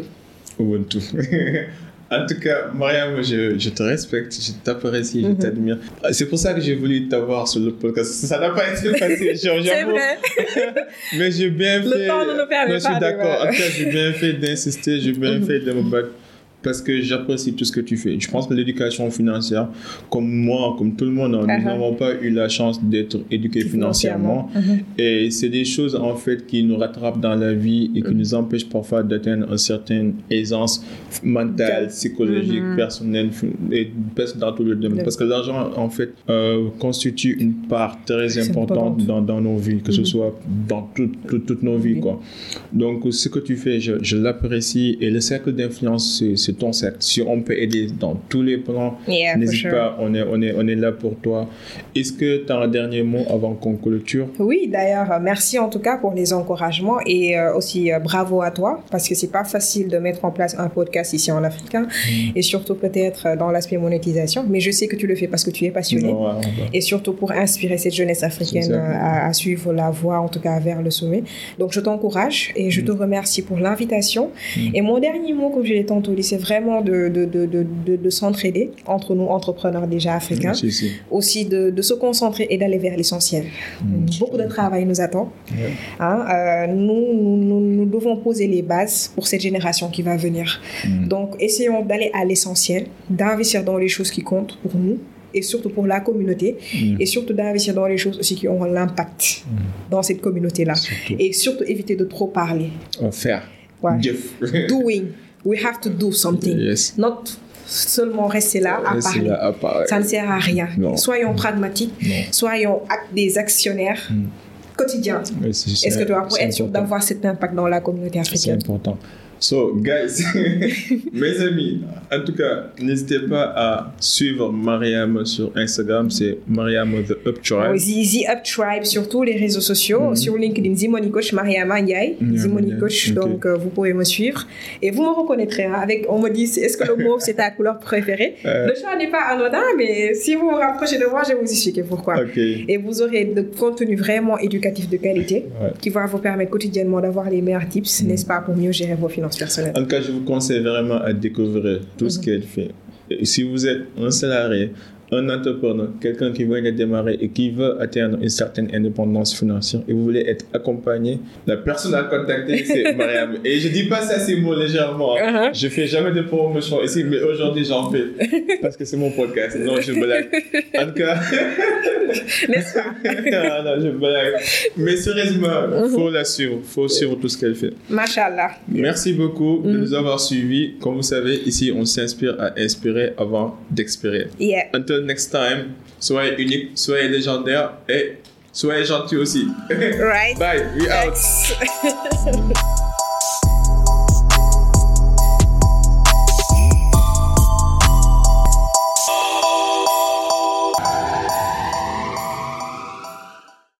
Ubuntu. En tout cas, Mariam, je, je te respecte, je t'apprécie, je mhm. t'admire. C'est pour ça que j'ai voulu t'avoir sur le podcast. Ça n'a pas été facile, C'est vrai. Mais j'ai bien fait. Le temps ne nous permet pas. Je suis d'accord. En tout cas, j'ai bien fait d'insister, j'ai bien mhm. fait de me battre parce que j'apprécie tout ce que tu fais. Je pense que l'éducation financière, comme moi, comme tout le monde, nous uh-huh. n'avons pas eu la chance d'être éduqués financièrement. Uh-huh. Et c'est des choses, en fait, qui nous rattrapent dans la vie et qui uh-huh. nous empêchent parfois d'atteindre une certaine aisance mentale, psychologique, personnelle, et dans tout le domaine. Parce que l'argent, en fait, euh, constitue une part très importante dans, dans, nos vies, que ce soit dans toutes nos vies. Quoi. Donc, ce que tu fais, je, je l'apprécie. Et le cercle d'influence, c'est ton cercle. Si on peut aider dans tous les plans, n'hésite pas, on est, on, est, on est là pour toi. Est-ce que tu as un dernier mot avant qu'on clôture? Oui, d'ailleurs, merci en tout cas pour les encouragements et euh, aussi euh, bravo à toi parce que c'est pas facile de mettre en place un podcast ici en africain mm. et surtout peut-être euh, dans l'aspect monétisation, mais je sais que tu le fais parce que tu es passionné et surtout pour inspirer cette jeunesse africaine à, suivre la voie, en tout cas vers le sommet. Donc je t'encourage et je te mm. remercie pour l'invitation. Mm. Et mon dernier mot, comme je l'ai tantôt dit, c'est vraiment de, de, de, de, de s'entraider entre nous, entrepreneurs déjà africains. Aussi de, se concentrer et d'aller vers l'essentiel. Mm. Beaucoup de travail nous attend. Hein, euh, nous, nous, nous, devons poser les bases pour cette génération qui va venir. Mm. Donc, essayons d'aller à l'essentiel, d'investir dans les choses qui comptent pour nous et surtout pour la communauté mm. et surtout d'investir dans les choses aussi qui ont l'impact dans cette communauté-là. Et surtout éviter de trop parler. Faire. Doing we have to do something. Yes. Not seulement rester là à parler. Ça ne sert à rien. Soyons pragmatiques, soyons des actionnaires mm. quotidiens. Est-ce que tu vas pour être sûr d'avoir cet impact dans la communauté africaine C'est important. So, guys, mes amis, en tout cas, n'hésitez pas à suivre Mariam sur Instagram, c'est Mariam The Up Tribe. the, Up Tribe sur tous les réseaux sociaux, mm-hmm. sur LinkedIn, Zimoni Coach, Mariam Ndiaye, Zimoni Coach, donc euh, vous pouvez me suivre et vous me reconnaîtrez. Hein, avec, on me dit, est-ce que le mot c'est ta couleur préférée? Euh. Le choix n'est pas anodin, mais si vous vous rapprochez de moi, je vais vous expliquer pourquoi. Et vous aurez de contenu vraiment éducatif de qualité qui va vous permettre quotidiennement d'avoir les meilleurs tips, mm. n'est-ce pas, pour mieux gérer vos finances. En tout cas, je vous conseille vraiment à découvrir tout ce mhm. qu'elle fait. si vous êtes un salarié, un entrepreneur, quelqu'un qui veut démarrer et qui veut atteindre une certaine indépendance financière et vous voulez être accompagné, la personne à contacter, c'est Mariam. Et je dis pas ça ces mots légèrement. Je uh-huh. Je fais jamais de promotion ici, mais aujourd'hui j'en fais parce que c'est mon podcast. Non, je blague. En tout cas. N'est-ce pas? non, non, je blague. Mais sérieusement, il uh-huh. faut la suivre. Il faut suivre tout ce qu'elle fait. Machallah. Merci beaucoup de mm. nous avoir suivis. Comme vous savez, ici, on s'inspire à inspirer avant d'expirer. Yeah next time, soyez unique, soyez légendaire et soyez gentil aussi. Right. Bye. We out.